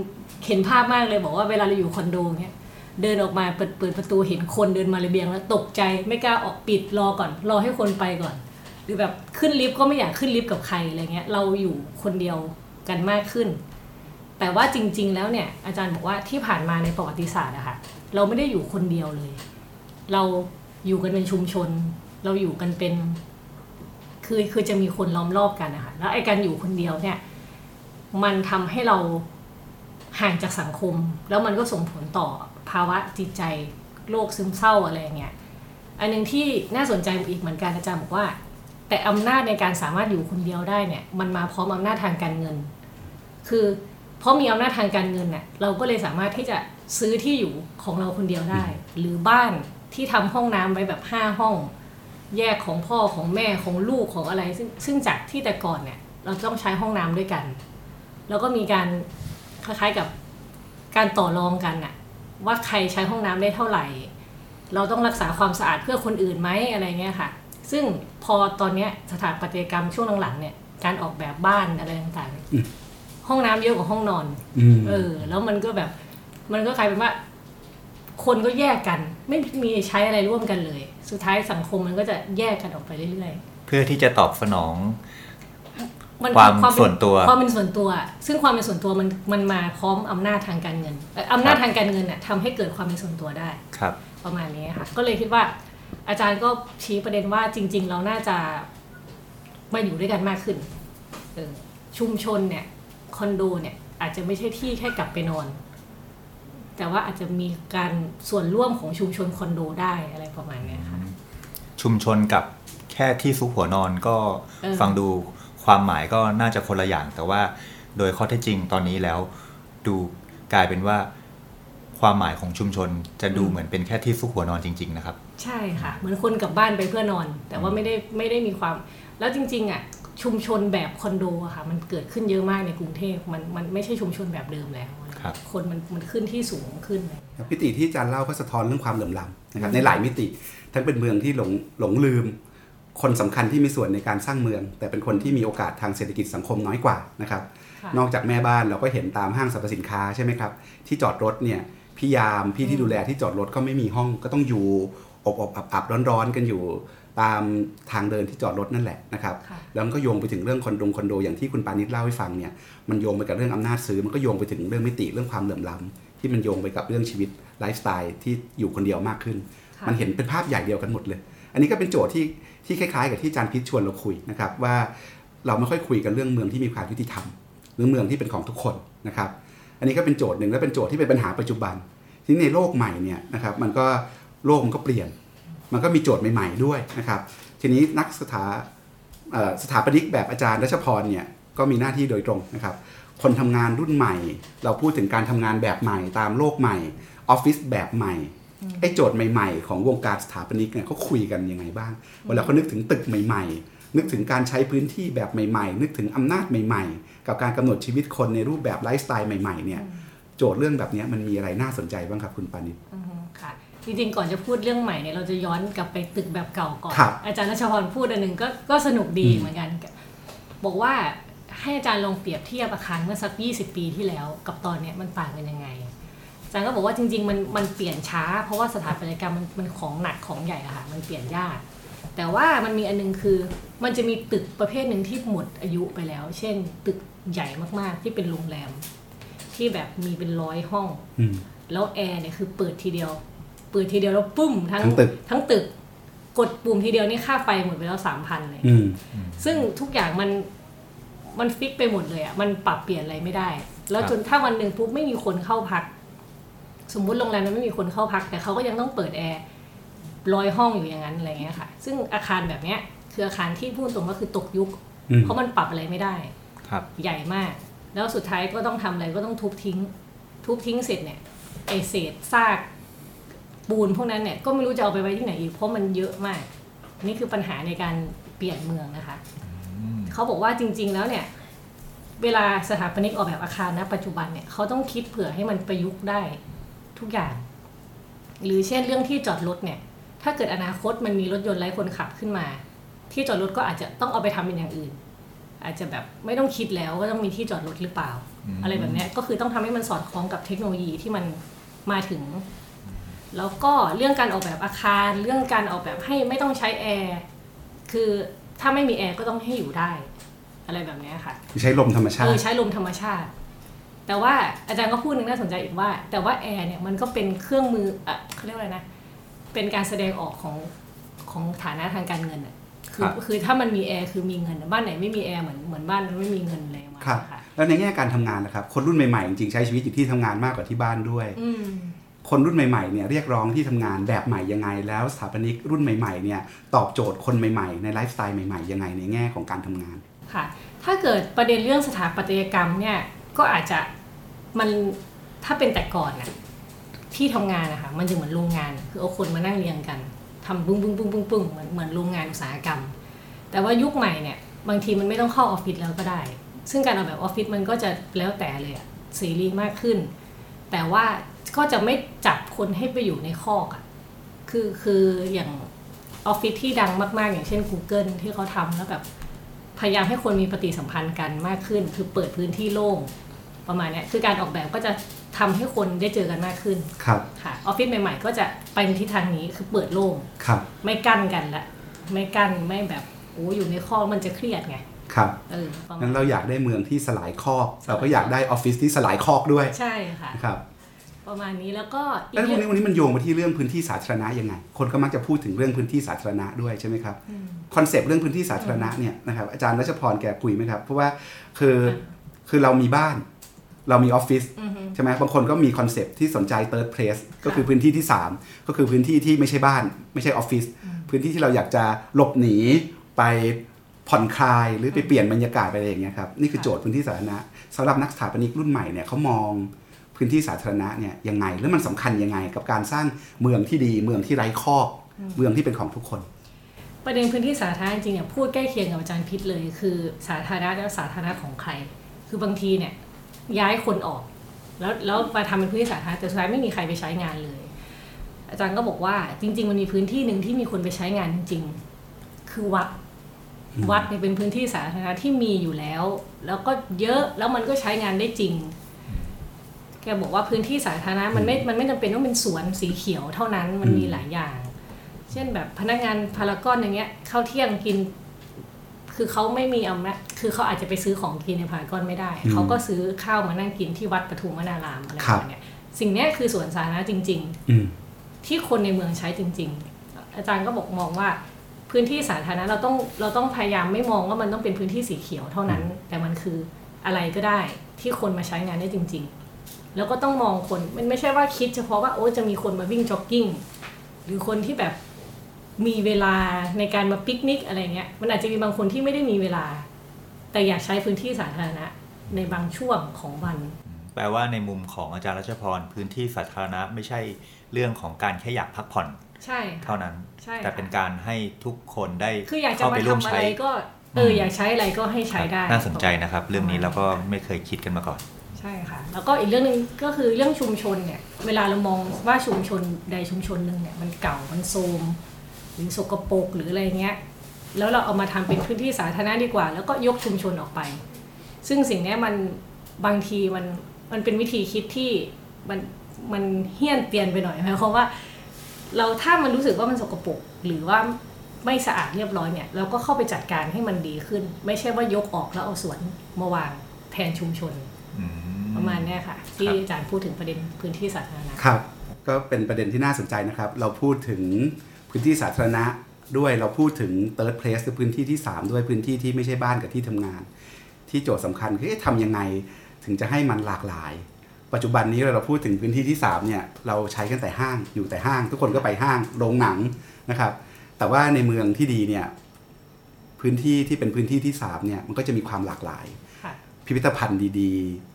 เห็นภาพมากเลยบอกว่าเวลาเราอยู่คอนโดเนี้ยเดินออกมาเปิดเปิดประตูเห็นคนเดินมาระเบียงแล้วตกใจไม่กล้าออกปิดรอก่อน รอให้คนไปก่อน หรือแบบขึ้นลิฟต์ก็ไม่อยากขึ้นลิฟต์กับใครอะไรเงี้ยเราอยู่คนเดียว กันมากขึ้น แต่ว่าจริง ๆ แล้วเนี่ยอาจารย์บอกว่าที่ผ่านมาในประวัติศาสตร์อะค่ะเราไม่ได้อยู่คนเดียวเลย เราอยู่กันเป็นชุมชน เราอยู่กันเป็น คือคือจะมีคนล้อมรอบกันนะคะแล้วไอ้การอยู่คนเดียวเนี่ย มันทำให้เราห่างจากสังคม แล้วมันก็ส่งผลต่อภาวะจิตใจโรคซึมเศร้าอะไรเงี้ยอันหนึงที่น่าสนใจอีกเหมือนกันอาจารย์บอกว่า แต่อำนาจในการสามารถอยู่คนเดียวได้เนี่ยมันมาพร้อมอำนาจทางการเงิน คือเพราะมีอำนาจทางการเงินเนี่ยเราก็เลยสามารถที่จะซื้อที่อยู่ของเราคนเดียวได้ หรือบ้านที่ทำห้องน้ำไว้แบบห้าห้อง แยกของพ่อของแม่ของลูกของอะไร ซึ่งซึ่งจากที่แต่ก่อนเนี่ย เราต้องใช้ห้องน้ำด้วยกัน แล้วก็มีการคล้ายๆกับการต่อรองกันอะว่าใครใช้ห้องน้ำได้เท่าไหร่ เราต้องรักษาความสะอาดเพื่อคนอื่นไหมอะไรเงี้ยค่ะ ซึ่งพอตอนเนี้ยสถาปัตยกรรมช่วงหลังๆเนี่ยการออกแบบบ้านอะไรต่างอืมๆห้องน้ำเยอะกว่าห้องนอนอืมเออ แล้วมันก็แบบ มันก็กลายเป็นว่า คนก็แยกกัน ไม่มีใช้อะไรร่วมกันเลย สุดท้ายสังคมมันก็จะแยกกันออกไปเรื่อยๆ เพื่อที่จะตอบสนองมันความเป็นส่วนตัวความเป็นส่วนตัว ซึ่งความเป็นส่วนตัวมันมันมาพร้อมอำนาจทางการเงินเอ่ออำนาจทางการเงินน่ะทำให้เกิดความเป็นส่วนตัวได้ครับ ประมาณนี้ค่ะก็เลยคิดว่า อาจารย์ก็ชี้ประเด็นว่าจริง ๆ เราน่าจะมาอยู่ด้วยกันมากขึ้นชุมชนเนี่ยคอนโดเนี่ยอาจจะไม่ใช่ที่แค่กลับไปนอน แต่ว่าอาจจะมีการส่วนร่วมของชุมชนคอนโดได้อะไรประมาณนี้ค่ะ ชุมชนกับแค่ที่ซุกหัวนอนก็ฟังดูความหมายก็น่าจะคนละอย่าง แต่ว่าโดยข้อเท็จจริงตอนนี้แล้ว ดูกลายเป็นว่า ความหมายของชุมชนจะดูเหมือนเป็นแค่ที่ซุกหัวนอนจริง ๆ นะครับ ใช่ค่ะ เหมือนคนกลับบ้านไปเพื่อนอน แต่ว่าไม่ได้ไม่ได้มีความ แล้วจริง ๆอะชุมชนแบบคอนโดอะค่ะ มันเกิดขึ้นเยอะมากในกรุงเทพมันมันไม่ใช่ชุมชนแบบเดิมแล้วครับคนมันมันขึ้นที่สูงขึ้นเลยครับมิติที่อาจารย์เล่าก็สะท้อนเรื่องความเหลื่อมล้ำนะครับในหลายมิติ ทั้งเป็นเมืองที่หลงหลงลืม คนสำคัญที่มีส่วนในการสร้างเมือง แต่เป็นคนที่มีโอกาสทางเศรษฐกิจสังคมน้อยกว่านะครับค่ะนอกจากแม่บ้านเราก็เห็นตามห้างสรรพสินค้าใช่ไหมครับที่จอดรถเนี่ยพี่ยามพี่ที่ดูแลที่จอดรถก็ไม่มีห้องก็ต้องอยู่ อบอบอับอับร้อนร้อนๆกันอยู่ตามทางเดินที่จอดรถนั่นแหละนะครับค่ะแล้วมันก็โยงไปถึงเรื่องคอนโดคอนโดอย่างที่คุณปานิชเล่าให้ฟังเนี่ยมันโยงไปกับเรื่องอำนาจซื้อมันก็โยงไปถึงเรื่องมิติเรื่องความเหลื่อมล้ำที่มันโยงไปกับเรื่องชีวิตไลฟ์สไตล์ที่อยู่คนเดียวมากขึ้นค่ะมันเห็นเป็นภาพใหญ่เดียวกันหมดเลย อันนี้ก็เป็นโจทย์ที่ที่คล้ายๆ กับที่อาจารย์พิชชวนเราคุยนะครับว่าเราไม่ค่อยคุยกันเรื่องเมืองที่มีความยุติธรรม หรือเมืองที่เป็นของทุกคนนะครับ อันนี้ก็เป็นโจทย์หนึ่งและเป็นโจทย์ที่เป็นปัญหาปัจจุบันทีนี้ในโลกใหม่เนี่ยนะครับมันก็ โลกมันก็เปลี่ยน มันก็มีโจทย์ใหม่ ๆด้วยนะครับ ทีนี้นักสถาสถาปนิกแบบอาจารย์รัชพรเนี่ยก็มีหน้าที่โดยตรงนะครับ คนทำงานรุ่นใหม่ เราพูดถึงการทำงานแบบใหม่ตามโลกใหม่ออฟฟิศแบบใหม่ไอ้โจทย์ใหม่ๆ ของวงการสถาปนิกเนี่ยเขาคุยกันยังไงบ้างเวลาเขานึกถึงตึกใหม่ ๆ นึกถึงการใช้พื้นที่แบบใหม่ ๆ นึกถึงอำนาจใหม่ ๆ กับการกำหนดชีวิตคนในรูปแบบไลฟ์สไตล์ใหม่ๆเนี่ยโจทย์เรื่องแบบนี้มันมีอะไรน่าสนใจบ้างครับคุณปานิชค่ะ จริงๆก่อนจะพูดเรื่องใหม่เนี่ยเราจะย้อนกลับไปตึกแบบเก่าก่อนครับอาจารย์นัชพรพูดอันหนึ่งก็ก็สนุกดีอืมเหมือนกัน บอกว่าให้อาจารย์ลองเปรียบเทียบอาคารเมื่อสัก 20 ปีที่แล้วกับตอนเนี้ยมันต่างกันยังไงอาจารย์ก็บอกว่าจริงๆมันมันเปลี่ยนช้า เพราะว่าสถาปัตยกรรมมันมันของหนักของใหญ่อะค่ะมันเปลี่ยนยาก แต่ว่ามันมีอันนึงคือมันจะมีตึกประเภทหนึ่งที่หมดอายุไปแล้ว เช่น ตึกใหญ่มากๆที่เป็นโรงแรม ที่แบบมีเป็นร้อยห้องอืมแล้วแอร์เนี่ยคือเปิดทีเดียว เปิดทีเดียวแล้วปุ้มทั้งทั้งตึกทั้งตึกกดปุ่มทีเดียวนี่ค่าไฟหมดไปแล้วสามพันเลยอืมซึ่งทุกอย่างมันมันฟิกไปหมดเลยอะ่ะมันปรับเปลี่ยนอะไรไม่ได้ แล้วครับจนถ้าวันหนึ่งปุ๊บไม่มีคนเข้าพัก สมมุติโรงแรมนั้นไม่มีคนเข้าพัก แต่เขาก็ยังต้องเปิดแอร์ร้อยห้องอยู่อย่างนั้นอะไรเงี้ยค่ะ ซึ่งอาคารแบบเนี้ยคืออาคารที่พูดตรงก็คือตกยุคอืมเพราะมันปรับอะไรไม่ได้ครับใหญ่มาก แล้วสุดท้ายก็ต้องทำอะไรก็ต้องทุบทิ้ง ทุบทิ้งเสร็จเนี่ยไอเศษซาก ปูนพวกนั้นเนี่ยก็ไม่รู้จะเอาไปไว้ที่ไหนอีกเพราะมันเยอะมาก นี่คือปัญหาในการเปลี่ยนเมืองนะคะเขาบอกว่าจริง ๆ แล้วเนี่ย เวลาสถาปนิกออกแบบอาคารณปัจจุบันเนี่ยเขาต้องคิดเผื่อให้มันประยุกต์ได้ทุกอย่าง หรือเช่นเรื่องที่จอดรถเนี่ย ถ้าเกิดอนาคตมันมีรถยนต์ไร้คนขับขึ้นมา ที่จอดรถก็อาจจะต้องเอาไปทำเป็นอย่างอื่น อาจจะแบบไม่ต้องคิดแล้วว่าต้องมีที่จอดรถหรือเปล่าอืมอะไรแบบเนี้ยก็คือต้องทำให้มันสอดคล้องกับเทคโนโลยีที่มันมาถึง แล้วก็เรื่องการออกแบบอาคาร เรื่องการออกแบบให้ไม่ต้องใช้แอร์คือถ้าไม่มีแอร์ก็ต้องให้อยู่ได้ อะไรแบบเนี้ยค่ะใช้ลมธรรมชาเอติอใช้ลมธรรมชาติ แต่ว่าอาจารย์ก็พูดหนึ่งน่าสนใจอีกว่า แต่ว่าแอร์เนี่ยมันก็เป็นเครื่องมืออะเขาเรียกว่าอะไรนะเป็นการแสดงออกของของฐานะทางการเงินอะคือครับคือถ้ามันมีแอร์คือมีเงินอะบ้านไหนไม่มีแอร์เหมือนเหมือนบ้านนั้นไม่มีเงินเลยมาครับค่ะแล้วในแง่การทำงานนะครับคนรุ่นใหม่ๆจริงๆใช้ชีวิตอยู่ที่ทำงานมากกว่าที่บ้านด้วยอืม คนรุ่นใหม่ๆเนี่ยเรียกร้องที่ทำงานแบบใหม่ยังไง แล้วสถาปนิกรุ่นใหม่ๆเนี่ยตอบโจทย์คนใหม่ๆ ในไลฟ์สไตล์ใหม่ๆยังไงในแง่ของการทำงานค่ะถ้าเกิดประเด็นเรื่องสถาปัตยกรรมเนี่ยก็อาจจะมันถ้าเป็นแต่ก่อนน่ะที่ทำงานนะคะมันจะเหมือนโรงงาน คือเอาคนมานั่งเรียงกันทำปุ้งปุ้งปุ้งปุ้งปุ้งเหมือนเหมือนโรงงานอุตสาหกรรม แต่ว่ายุคใหม่เนี่ยบางทีมันไม่ต้องเข้าออฟฟิศแล้วก็ได้ ซึ่งการออกแบบออฟฟิศมันก็จะแล้วแต่เลยอะเสรีมากขึ้น แต่ว่า ก็จะไม่จับคนให้ไปอยู่ในคอกอะคือคืออย่างออฟฟิศที่ดังมาก ๆ อย่างเช่น Google ที่เขาทำแล้วแบบพยายามให้คนมีปฏิสัมพันธ์กันมากขึ้น คือเปิดพื้นที่โล่งประมาณเนี้ยคือการออกแบบก็จะทำให้คนได้เจอกันมากขึ้น ครับ ค่ะออฟฟิศใหม่ ๆ ก็จะไปในทิศทางนี้คือเปิดโล่ง ครับ ไม่กั้นกันละ ไม่กั้นไม่แบบโอ้อยู่ในข้อกมันจะเครียดไง ครับ เออประมางั้ณนเราอยากได้เมืองที่สลายคอกเราก็อยากได้ออฟฟิศที่สลายคอกด้วย ใช่ค่ะนะครับ ประมาณนี้แล้วก็อีแล้วกวันเรื่นี้องวันนี้มันโยงมาที่เรื่องพื้นที่สาธารณะยังไง คนก็มักจะพูดถึงเรื่องพื้นที่สาธารณะด้วยใช่ไหมครับคอนเซปต์เรื่องพื้นที่สาธารณะเนี่ยนะครับอาจารย์รัชพรแกคุยไหมครับ เพราะว่าคือคือเรามีบ้าน เรามีออฟฟิศอือฮึใช่ไหมบางคนก็มีคอนเซปต์ที่สนใจ third place ก็คือพื้นที่ที่ 3 ก็คือพื้นที่ที่ไม่ใช่บ้าน ไม่ใช่ออฟฟิศพื้นที่ที่เราอยากจะหลบหนีไปผ่อนคลายหรือไปเปลี่ยนบรรยากาศไปอะไรอย่างเงี้ยครับนี่คือโจทย์พื้นที่สาธารณะสำหรับนักสถาปนิกรุ่นใหม่เนี่ยเขามอง พื้นที่สาธารณะเนี่ยยังไง แล้วมันสำคัญยังไง กับการสร้างเมืองที่ดีเมืองที่ไร้คอกเมืองที่เป็นของทุกคน ประเด็นพื้นที่สาธารณะจริงๆเนี่ยพูดใกล้เคียงกับอาจารย์พิษเลย คือสาธารณะแล้วสาธารณะของใคร คือบางทีเนี่ยย้ายคนออก แล้วแล้วมาทำเป็นพื้นที่สาธารณะแต่สุดท้ายไม่มีใครไปใช้งานเลย อาจารย์ก็บอกว่าจริง ๆ มันมีพื้นที่หนึ่งที่มีคนไปใช้งานจริงๆคือวัดวัดเนี่ยเป็นพื้นที่สาธารณะที่มีอยู่แล้ว แล้วก็เยอะแล้วมันก็ใช้งานได้จริง แกบอกว่าพื้นที่สาธารณะมันไม่มันไม่จำเป็นต้องเป็นสวนสีเขียวเท่านั้นมันมีหลายอย่าง เช่นแบบพนักงานพารากอนอย่างเงี้ยเข้าเที่ยงกิน คือเขาไม่มีอำนาจคือเขาอาจจะไปซื้อของกินในพารากอนไม่ได้อืมเขาก็ซื้อข้าวมานั่งกินที่วัดปทุมวนารามอะไรคปรับระมาณเนี้ยสิ่งเนี้ยคือสวนสาธารณะจริงๆอืมที่คนในเมืองใช้จริง ๆ อาจารย์ก็บอกมองว่าพื้นที่สาธารณะเราต้องเราต้องพยายามไม่มองว่ามันต้องเป็นพื้นที่สีเขียวเท่านั้น แต่มันคืออะไรก็ได้ที่คนมาใช้งานได้จริง ๆ แล้วก็ต้องมองคนมันไม่ใช่ว่าคิดเฉพาะว่าโอ้จะมีคนมาวิ่งจ็อกกิ้งหรือคนที่แบบมีเวลาในการมาปิกนิกอะไรเงี้ยมันอาจจะมีบางคนที่ไม่ได้มีเวลา แต่อยากใช้พื้นที่สาธารณะในบางช่วงของวัน แปลว่าในมุมของอาจารย์รัชพรพื้นที่สาธารณะไม่ใช่เรื่องของการแค่อยากพักผ่อนใช่ค่ะเท่านั้นใช่ค่ะแต่เป็นการให้ทุกคนได้คืออยากจะเข้ามาไปร่วมทำอะใช้ไรก็เอออยากใช้อะไรก็ให้ใช้ได้ น่าสนใจนะครับ เรื่องนี้เราก็ไม่เคยคิดกันมาก่อน ใช่ค่ะ แล้วก็อีกเรื่องหนึ่งก็คือเรื่องชุมชนเนี่ย เวลาเรามองว่าชุมชนใดชุมชนหนึ่งเนี่ยมันเก่ามันโทรมหรือสกปรกหรืออะไรเงี้ย แล้วเราเอามาทำเป็นพื้นที่สาธารณะดีกว่า แล้วก็ยกชุมชนออกไป ซึ่งสิ่งนี้มันบางทีมันมันเป็นวิธีคิดที่มันมันเฮี้ยนเตียนไปหน่อยหมายความว่าเราถ้ามันรู้สึกว่ามันสกปรกหรือว่าไม่สะอาดเรียบร้อยเนี่ยเราก็เข้าไปจัดการให้มันดีขึ้น ไม่ใช่ว่ายกออกแล้วเอาสวนมาวางแทนชุมชน ประมาณเนี้ยค่ะ ที่ครับอาจารย์พูดถึงประเด็นพื้นที่สาธารณะครับ ก็เป็นประเด็นที่น่าสนใจนะครับ เราพูดถึงพื้นที่สาธารณะด้วยเราพูดถึง third place คือพื้นที่ที่ 3 ด้วยพื้นที่ที่ไม่ใช่บ้านกับที่ทำงาน ที่โจทย์สำคัญคือเอ๊ะทำยังไงถึงจะให้มันหลากหลาย ปัจจุบันนี้เราพูดถึงพื้นที่ที่3เนี่ยเราใช้กันแต่ห้างอยู่แต่ห้าง ทุกคนก็ไปห้างโรงหนังนะครับ แต่ว่าในเมืองที่ดีเนี่ยพื้นที่ที่เป็นพื้นที่ที่3เนี่ยมันก็จะมีความหลากหลายค่ะพิพิธภัณฑ์ดีๆ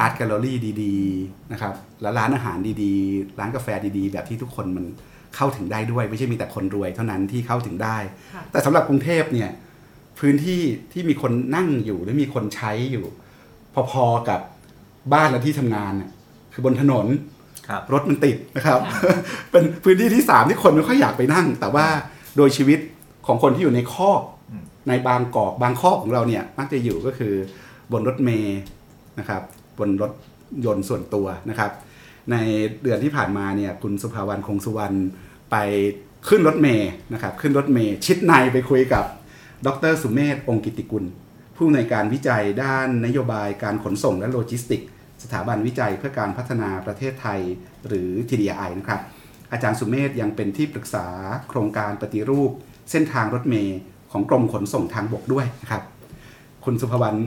อาร์ตแกลเลอรี่ดีๆนะครับแล้วร้านอาหารดีๆ ร้านกาแฟดีๆ แบบที่ทุกคนมันเข้าถึงได้ด้วย ไม่ใช่มีแต่คนรวยเท่านั้นที่เข้าถึงได้ค่ะแต่สำหรับกรุงเทพเนี่ยพื้นที่ที่มีคนนั่งอยู่และมีคนใช้อยู่ พอๆกับบ้านและที่ทำงานน่ะคือบนถนนครับรถมันติดนะครับค่ะเป็นพื้นที่ที่สามที่คนไม่ค่อยอยากไปนั่ง แต่ว่าโดยชีวิตของคนที่อยู่ในคอกอืมในบางกอกบางคอกของเราเนี่ยมักจะอยู่ก็คือบนรถเมย์นะครับ บนรถยนต์ส่วนตัวนะครับ ในเดือนที่ผ่านมาเนี่ยคุณสุภาวรรณคงสุวรรณไปขึ้นรถเมย์นะครับขึ้นรถเมย์ชิดในไปคุยกับดรสุเมธองกิติกุล ผู้อำนวยการวิจัยด้านนโยบายการขนส่งและโลจิสติกส์สถาบันวิจัยเพื่อการพัฒนาประเทศไทยหรือ TDI นะครับ อาจารย์สุเมธยังเป็นที่ปรึกษาโครงการปฏิรูป เส้นทางรถเมย์ของกรมขนส่งทางบกด้วยนะครับ คุณสุภวรรณ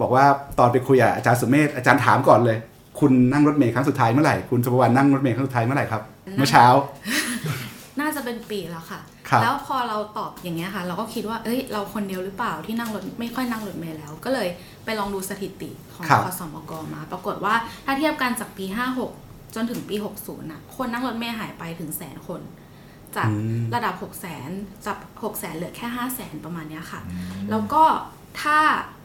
บอกว่าตอนไปคุยกับอาจารย์สุเมธอาจารย์ถามก่อนเลย คุณนั่งรถเมย์ครั้งสุดท้ายเมื่อไหร่คุณสุภวรรณนั่งรถเมย์ครั้งสุดท้ายเมื่อไหร่ครับ เมื่อเช้า น่าจะเป็นปีแล้วค่ะครับแล้วพอเราตอบอย่างเงี้ยค่ะ เราก็คิดว่าเอ้ยเราคนเดียวหรือเปล่าที่นั่งรถไม่ค่อยนั่งรถเมล์แล้ว ก็เลยไปลองดูสถิติของครับคสมกมา ปรากฏว่าถ้าเทียบกันจากปี 56 จนถึงปี 60น่ะคนนั่งรถเมล์หายไปถึงแสนคนจากอืมระดับ 6 0แสนจาก6แสนเหลือแค่ 5 0 0แสนประมาณเนี้ยค่ะ แล้วก็ถ้าเอ่อ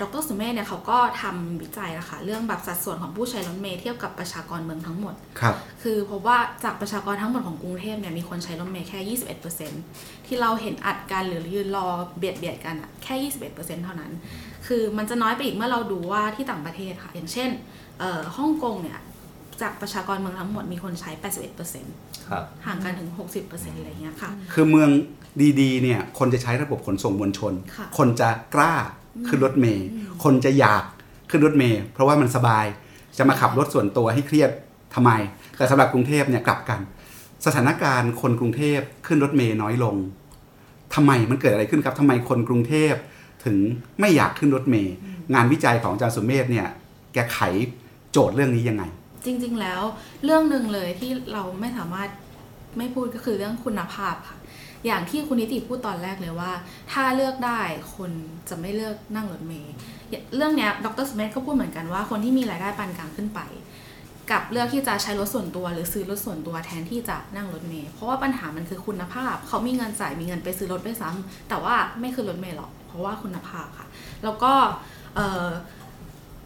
ดรสุเมธเนี่ยเขาก็ทำวิจัยนะคะเรื่องแบบสัดส่วนของผู้ใช้รถเมล์เทียบกับประชากรเมืองทั้งหมด ครับ คือพบว่าจากประชากรทั้งหมดของกรุงเทพเนี่ยมีคนใช้รถเมล์แค่ 21%ที่เราเห็นอัดกันหรือยืนรอเบียดเบียดกันอะแค่ 21%เท่านั้น คือมันจะน้อยไปอีกเมื่อเราดูว่าที่ต่างประเทศค่ะ อย่างเช่นเอ่อฮ่องกงเนี่ยจากประชากรเมืองทั้งหมดมีคนใช้ 81%ครับห่างกันถึง 60%อะไรเงี้ยค่ะ คือเมืองดีๆเนี่ยคนจะใช้ระบบขนส่งมวลชนค่ะคนจะกล้า ขึ้นรถเมย์คนจะอยากขึ้นรถเมย์เพราะว่ามันสบายจะมาขับรถส่วนตัวให้เครียดทำไม แต่สำหรับกรุงเทพเนี่ยกลับกัน สถานการณ์คนกรุงเทพขึ้นรถเมย์น้อยลงทำไมมันเกิดอะไรขึ้นครับทำไมคนกรุงเทพถึงไม่อยากขึ้นรถเมย์งานวิจัยของอาจารย์สุเมธเนี่ยแกไขโจทย์เรื่องนี้ยังไง จริง ๆ แล้วเรื่องหนึ่งเลยที่เราไม่สามารถไม่พูดก็คือเรื่องคุณภาพค่ะ อย่างที่คุณนิติพูดตอนแรกเลยว่า ถ้าเลือกได้คนจะไม่เลือกนั่งรถเมล์เรื่องเนี้ยดรสมิธก็พูดเหมือนกันว่าคนที่มีรายได้ปานกลางขึ้นไป กับเลือกที่จะใช้รถส่วนตัว หรือซื้อรถส่วนตัวแทนที่จะนั่งรถเมล์เพราะว่าปัญหามันคือคุณภาพ เขามีเงินจ่ายมีเงินไปซื้อรถด้วยซ้ำแต่ว่าไม่คือรถเมล์หรอกเพราะว่าคุณภาพค่ะ แล้วก็เ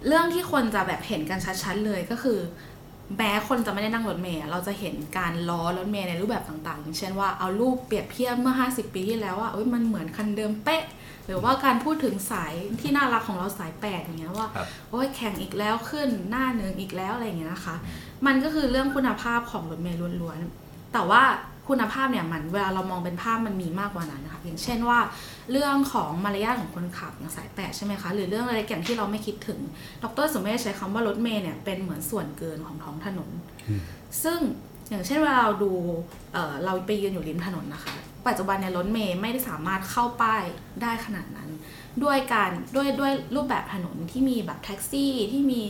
เรื่องที่คนจะแบบเห็นกันชัดๆเลยก็คือ แม้คนจะไม่ได้นั่งรถเมล์อะเราจะเห็นการล้อรถเมล์ในรูปแบบต่างๆอย่างเช่นว่าเอารูปเปรียบเทียบเมื่อ 50 ปีที่แล้วว่าเอ้ยมันเหมือนคันเดิมเป๊ะ หรือว่าการพูดถึงสายที่น่ารักของเราสายแปดอย่างเงี้ยว่าครับโอ้ยแข่งอีกแล้วขึ้นหน้าหนึ่งอีกแล้วอะไรอย่างเงี้ยนะคะ มันก็คือเรื่องคุณภาพของรถเมล์ล้วนๆแต่ว่าคุณภาพเนี่ยมันเวลาเรามองเป็นภาพมันมีมากกว่านั้นนะคะอย่างเช่นว่า เรื่องของมารยาทของคนขับอย่างสายแปดใช่ไหมคะ หรือเรื่องอะไรอย่างที่เราไม่คิดถึง ดรสมเมธใช้คำว่ารถเมล์เนี่ยเป็นเหมือนส่วนเกินของท้องถนน ซึ่งอย่างเช่นเวลาเราดูเอ่อเราไปยืนอยู่ริมถนนนะคะ ปัจจุบันเนี่ยรถเมย์ไม่ได้สามารถเข้าป้ายได้ขนาดนั้น ด้วยการด้วยด้วยรูปแบบถนนที่มีแบบแท็กซี่ที่มี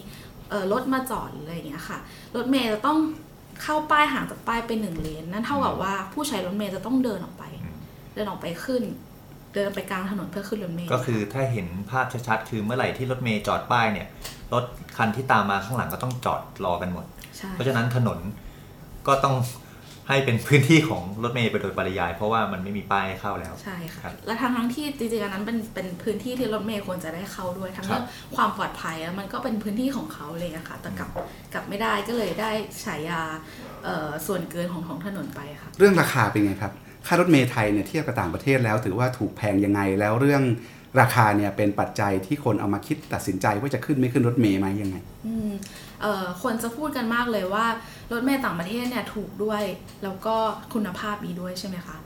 เอ่อรถมาจอดหรืออะไรอย่างเงี้ยค่ะ รถเมย์จะต้องเข้าป้ายห่างจากป้ายไปหนึ่งเลน นั่นเท่ากับว่าผู้ใช้รถเมย์จะต้องเดินออกไป เดินออกไปขึ้น เดินไปกลางถนนเพื่อขึ้นรถเมย์ก็คือถ้าเห็นภาพชัดๆคือเมื่อไหร่ที่รถเมย์จอดป้ายเนี่ยรถคันที่ตามมาข้างหลังก็ต้องจอดรอกันหมดใช่เพราะฉะนั้นถนนก็ต้องให้เป็นพื้นที่ของรถเมย์ไปโดยปริยาย เพราะว่ามันไม่มีป้ายให้เข้าแล้วใช่ครัค่ะบและทั้งทั้งๆที่จริงๆอันนั้นเป็นเป็นพื้นที่ที่รถเมย์ควรจะได้เข้าด้วย ทั้งครับเรื่องความปลอดภัยแล้วมันก็เป็นพื้นที่ของเขาเลยอะค่ะแต่กลับกลับไม่ได้ก็เลยได้ฉายาเอ่อส่วนเกินของท้องถนนไปค่ะ เรื่องราคาเป็นไงครับ ค่ารถเมล์ไทยเนี่ยเทียบกับต่างประเทศแล้วถือว่าถูกแพงยังไงแล้วเรื่องราคาเนี่ยเป็นปัจจัยที่คนเอามาคิดตัดสินใจว่าจะขึ้นไม่ขึ้นรถเมล์ไหมยังไงอืมเอ่อคนจะพูดกันมากเลยว่ารถเมล์ต่างประเทศเนี่ยถูกด้วยแล้วก็คุณภาพดีด้วยใช่ไหมคะ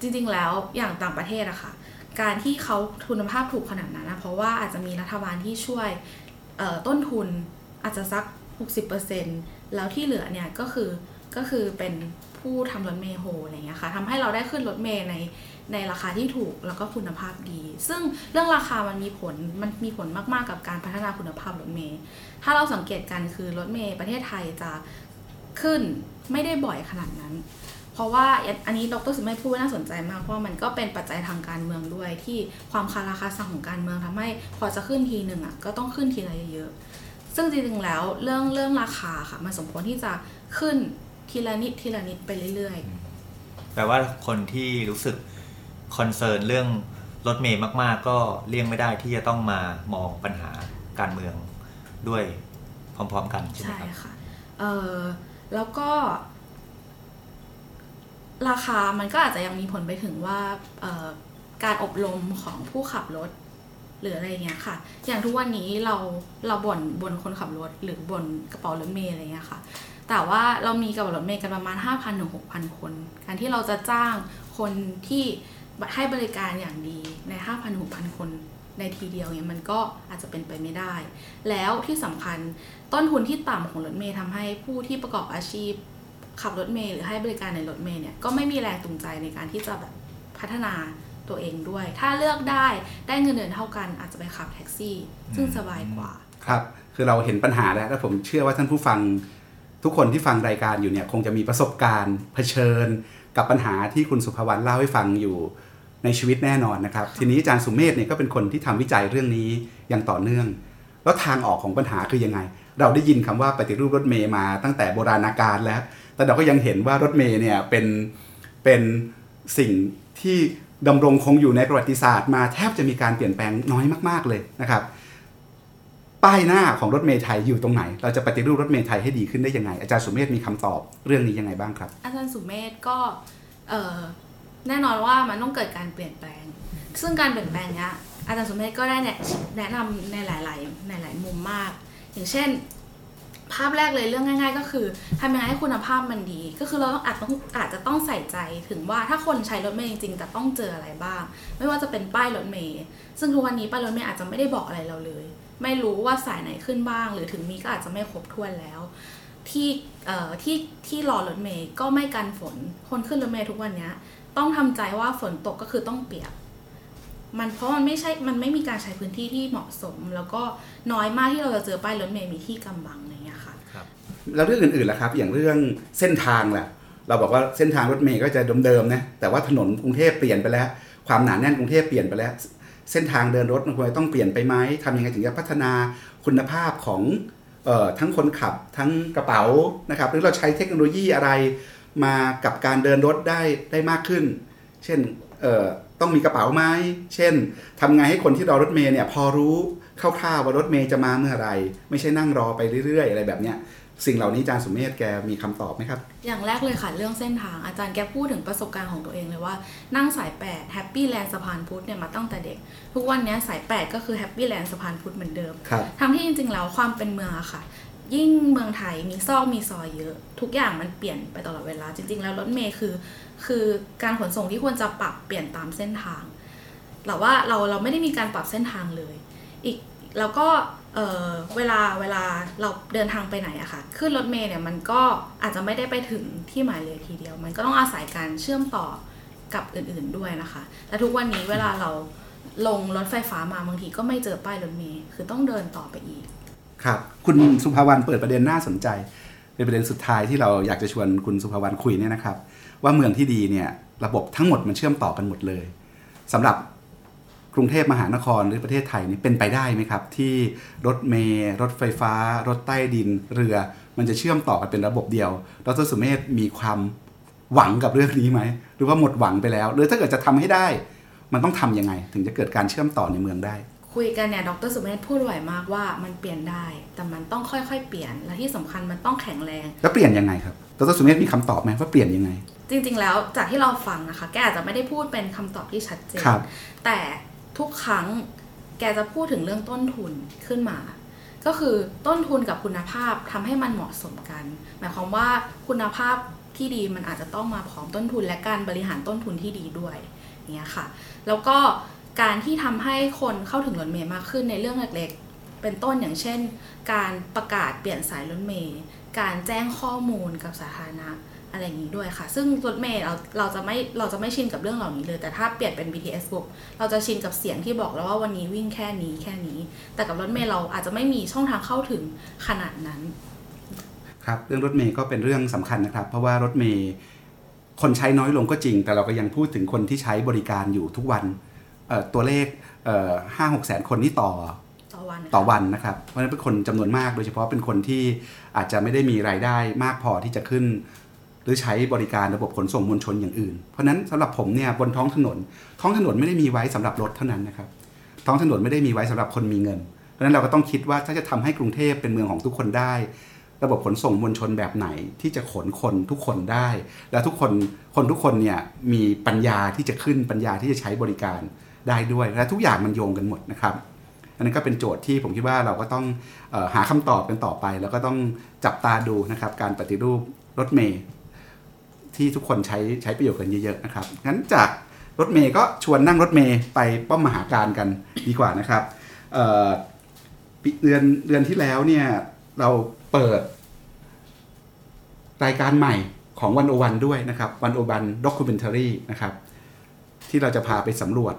จริงๆแล้วอย่างต่างประเทศอะค่ะการที่เขาคุณภาพถูกขนาดนั้นนะเพราะว่าอาจจะมีรัฐบาลที่ช่วยต้นทุนอาจจะสัก 60%แล้วที่เหลือเนี่ยก็คือก็คือเป็น ผู้ทำรถเมล์โฮอะไรเงี้ยค่ะทำให้เราได้ขึ้นรถเมล์ในในราคาที่ถูกแล้วก็คุณภาพดี ซึ่งเรื่องราคามันมีผลมันมีผลมากๆกับการพัฒนาคุณภาพรถเมล์ถ้าเราสังเกตกันคือรถเมล์ประเทศไทยจะขึ้นไม่ได้บ่อยขนาดนั้น เพราะว่าอันนี้ดรสุเมธพูดว่าน่าสนใจมากเพราะมันก็เป็นปัจจัยทางการเมืองด้วย ที่ความคาราคาซังของการเมืองทำให้พอจะขึ้นทีหนึ่งอะก็ต้องขึ้นทีละเยอะๆซึ่งจริงๆแล้วเรื่องเรื่องราคาค่ะมันสมควรที่จะขึ้น ทีละนิดทีละนิดไปเรื่อยๆแปลว่าคนที่รู้สึกคอนเซิร์นเรื่องรถเมย์มาก ๆ ก็เลี่ยงไม่ได้ที่จะต้องมามองปัญหาการเมืองด้วยพร้อม ๆ กันใช่ไหมใช่ครับค่ะเออแล้วก็ ราคามันก็อาจจะยังมีผลไปถึงว่าเอ่อการอบรมของผู้ขับรถ หรืออะไรเงี้ยค่ะ อย่างทุกวันนี้เราเราบ่นบนคนขับรถหรือบ่นกระเป๋ารถเมล์อะไรเงี้ยค่ะ แต่ว่าเรามีกระเป๋ารถเมล์กันประมาณ 5,000ถึง6,000 คน การที่เราจะจ้างคนที่ให้บริการอย่างดีใน 5,000-6,000 คนในทีเดียวเนี่ยมันก็อาจจะเป็นไปไม่ได้ แล้วที่สำคัญต้นทุนที่ต่ำของรถเมล์ทำให้ผู้ที่ประกอบอาชีพ ขับรถเมล์หรือให้บริการในรถเมล์เนี่ยก็ไม่มีแรงจูงใจในการที่จะแบบพัฒนา ตัวเองด้วย ถ้าเลือกได้ได้เงินเดือนเท่ากันอาจจะไปขับแท็กซี่ ซึ่งสบายกว่า ครับ คือเราเห็นปัญหาแล้วและผมเชื่อว่าท่านผู้ฟังทุกคนที่ฟังรายการอยู่เนี่ยคงจะมีประสบการณ์เผชิญ กับปัญหาที่คุณสุภวรรณเล่าให้ฟังอยู่ในชีวิตแน่นอนนะครับ ทีนี้อาจารย์สุเมธเนี่ยก็เป็นคนที่ทำวิจัยเรื่องนี้อย่างต่อเนื่อง แล้วทางออกของปัญหาคือยังไง เราได้ยินคำว่าปฏิรูปรถเมย์มาตั้งแต่โบราณกาลแล้ว แต่เราก็ยังเห็นว่ารถเมย์เนี่ยเป็นเป็นสิ่งที่ ดำรงคงอยู่ในประวัติศาสตร์มาแทบจะมีการเปลี่ยนแปลงน้อยมาก ๆเลยนะครับ ป้ายหน้าของรถเมล์ไทยอยู่ตรงไหน เราจะปฏิรูปรถเมล์ไทยให้ดีขึ้นได้ยังไง อาจารย์สุเมธมีคำตอบเรื่องนี้ยังไงบ้างครับ อาจารย์สุเมธก็เออแน่นอนว่ามันต้องเกิดการเปลี่ยนแปลง ซึ่งการเปลี่ยนแปลงเนี้ยอาจารย์สุเมธก็ได้แนะแนะนำในหลาย ๆ ในหลายมุมมาก อย่างเช่น ภาพแรกเลยเรื่องง่าย ๆ ก็คือทำยังไงให้คุณภาพมันดี ก็คือเราต้องอาจต้องอาจจะต้องใส่ใจถึงว่าถ้าคนใช้รถเมล์จริงๆจะต้องเจออะไรบ้าง ไม่ว่าจะเป็นป้ายรถเมล์ซึ่งทุกวันนี้ป้ายรถเมล์อาจจะไม่ได้บอกอะไรเราเลย ไม่รู้ว่าสายไหนขึ้นบ้าง หรือถึงมีก็อาจจะไม่ครบถ้วนแล้ว ที่เอ่อที่ที่รอรถเมย์ก็ไม่กันฝนคนขึ้นรถเมย์ทุกวันนี้ต้องทำใจว่าฝนตกก็คือต้องเปียกมันเพราะมันไม่ใช่ มันไม่มีการใช้พื้นที่ที่เหมาะสม แล้วก็น้อยมากที่เราจะเจอป้ายรถเมย์มีที่กำบัง แล้วเรื่องอื่นๆล่ะครับ อย่างเรื่องเส้นทางแหละเราบอกว่าเส้นทางรถเมย์ก็จะเดิมๆนะแต่ว่าถนนกรุงเทพเปลี่ยนไปแล้ว ความหนาแน่นกรุงเทพเปลี่ยนไปแล้ว เส้นทางเดินรถมันควรจะต้องเปลี่ยนไปไหมทำยังไงถึงจะพัฒนาคุณภาพของออทั้งคนขับทั้งกระเป๋านะครับหรือเราใช้เทคโนโลยีอะไรมากับการเดินรถได้ได้มากขึ้น เช่นต้องมีกระเป๋าไหมเช่นทำไงให้คนที่รอรถเมย์เนี่ยพอรู้คร่าวๆว่ารถเมย์จะมาเมื่อไรไม่ใช่นั่งรอไปเรื่อยๆ อะไรแบบเนี้ย สิ่งเหล่านี้อาจารย์สุเมธแกมีคำตอบไหมครับ อย่างแรกเลยค่ะเรื่องเส้นทางอาจารย์แกพูดถึงประสบการณ์ของตัวเองเลยว่านั่งสาย8แฮปปี้แลนด์สะพานพุทธเนี่ยมาตั้งแต่เด็ก ทุกวันเนี้ยสาย8ก็คือแฮปปี้แลนด์สะพานพุทธเหมือนเดิมครับทั้งที่จริงๆแล้วความเป็นเมืองอะค่ะ ยิ่งเมืองไทยมีซอกมีซอยเยอะ ทุกอย่างมันเปลี่ยนไปตลอดเวลา จริง ๆ แล้วรถเมล์คือ คือการขนส่งที่ควรจะปรับเปลี่ยนตามเส้นทางแต่ว่าเราเราไม่ได้มีการปรับเส้นทางเลย อีกแล้วก็ เออเวลาเวลาเราเดินทางไปไหนอะค่ะ ขึ้นรถเมล์เนี่ยมันก็อาจจะไม่ได้ไปถึงที่หมายเลยทีเดียว มันก็ต้องอาศัยการเชื่อมต่อกับอื่นๆด้วยนะคะแต่ทุกวันนี้เวลาเราลงรถไฟฟ้ามาบางทีก็ไม่เจอป้ายรถเมย์คือต้องเดินต่อไปอีก ครับ คุณสุภาวรรณเปิดประเด็นน่าสนใจ เป็นประเด็นสุดท้ายที่เราอยากจะชวนคุณสุภาวรรณคุยเนี่ยนะครับ ว่าเมืองที่ดีเนี่ยระบบทั้งหมดมันเชื่อมต่อกันหมดเลยสำหรับ รุงเทพมหานครหรือประเทศไทยนี่เป็นไปได้ไหมครับ ที่รถเมล์รถไฟฟ้า รถใต้ดินเรือ มันจะเชื่อมต่อกันเป็นระบบเดียวดรสุเมธมีความหวังกับเรื่องนี้ไหมหรือว่าหมดหวังไปแล้ว หรือถ้าเกิดจะทำให้ได้ มันต้องทำยังไง ถึงจะเกิดการเชื่อมต่อในเมืองได้ คุยกันเนี่ยดรสุเมธพูดไหวมากว่ามันเปลี่ยนได้ แต่มันต้องค่อยๆ เปลี่ยนและที่สำคัญมันต้องแข็งแรง แล้วเปลี่ยนยังไงครับดรสุเมธมีคำตอบไหมว่าเปลี่ยนยังไงจริงๆ แล้วจากที่เราฟังนะคะ แกอาจจะไม่ได้พูดเป็นคำตอบที่ชัดเจนครับแต่ ทุกครั้งแกจะพูดถึงเรื่องต้นทุนขึ้นมา ก็คือต้นทุนกับคุณภาพทำให้มันเหมาะสมกัน หมายความว่าคุณภาพที่ดีมันอาจจะต้องมาพร้อมต้นทุน และการบริหารต้นทุนที่ดีด้วยเงี้ยค่ะ แล้วก็การที่ทำให้คนเข้าถึงรถเมล์มากขึ้นในเรื่องเล็กๆ เป็นต้นอย่างเช่น การประกาศเปลี่ยนสายรถเมล์การแจ้งข้อมูลกับสาธารณะ อะไรอย่างนี้ด้วยค่ะ ซึ่งรถเมล์เราเราจะไม่เราจะไม่ชินกับเรื่องเหล่านี้เลย แต่ถ้าเปลี่ยนเป็น BTS ปุ๊บเราจะชินกับเสียงที่บอกแล้วว่าวันนี้วิ่งแค่นี้แค่นี้ แต่กับรถเมล์เราอาจจะไม่มีช่องทางเข้าถึงขนาดนั้น ครับเรื่องรถเมย์ก็เป็นเรื่องสำคัญนะครับ เพราะว่ารถเมย์คนใช้น้อยลงก็จริง แต่เราก็ยังพูดถึงคนที่ใช้บริการอยู่ทุกวันเอ่อตัวเลขห้าหกแสนคนนี่ต่อต่อวันนะคะต่อวันนะครับ เพราะฉะนั้นเป็นคนจำนวนมากโดยเฉพาะเป็นคนที่อาจจะไม่ได้มีรายได้มากพอที่จะขึ้นห รือใช้บริการระบบขนส่งมวลชนอย่างอื่น เพราะนั้นสำหรับผมเนี่ยบนท้องถนน ท้องถนนไม่ได้มีไว้สำหรับรถเท่านั้นนะครับท้องถนนไม่ได้มีไว้สำหรับคนมีเงิน เพราะนั้นเราก็ต้องคิดว่าถ้าจะทำให้กรุงเทพเป็นเมืองของทุกคนได้ ระบบขนส่งมวลชนแบบไหนที่จะขนคนทุกคนได้ และทุกคนคนทุกคนเนี่ยมีปัญญาที่จะขึ้นปัญญาที่จะใช้บริการได้ด้วยและทุกอย่างมันโยงกันหมดนะครับอันนั้นก็เป็นโจทย์ที่ผมคิดว่าเราก็ต้องอหาคำตอบกันต่อไป แล้วก็ต้องจับตาดูนะครับการปฏิรูปรถเมย์ ที่ทุกคนใช้ใช้ประโยชน์กันเยอะๆนะครับงั้นจากรถเมล์ก็ชวนนั่งรถเมล์ไปป้อมมหากาฬกันดีกว่านะครับเเดือนเดือนที่แล้วเนี่ยเราเปิด รายการใหม่ของ One O One ด้วยนะครับ One O One documentary นะครับ ที่เราจะพาไปสำรวจ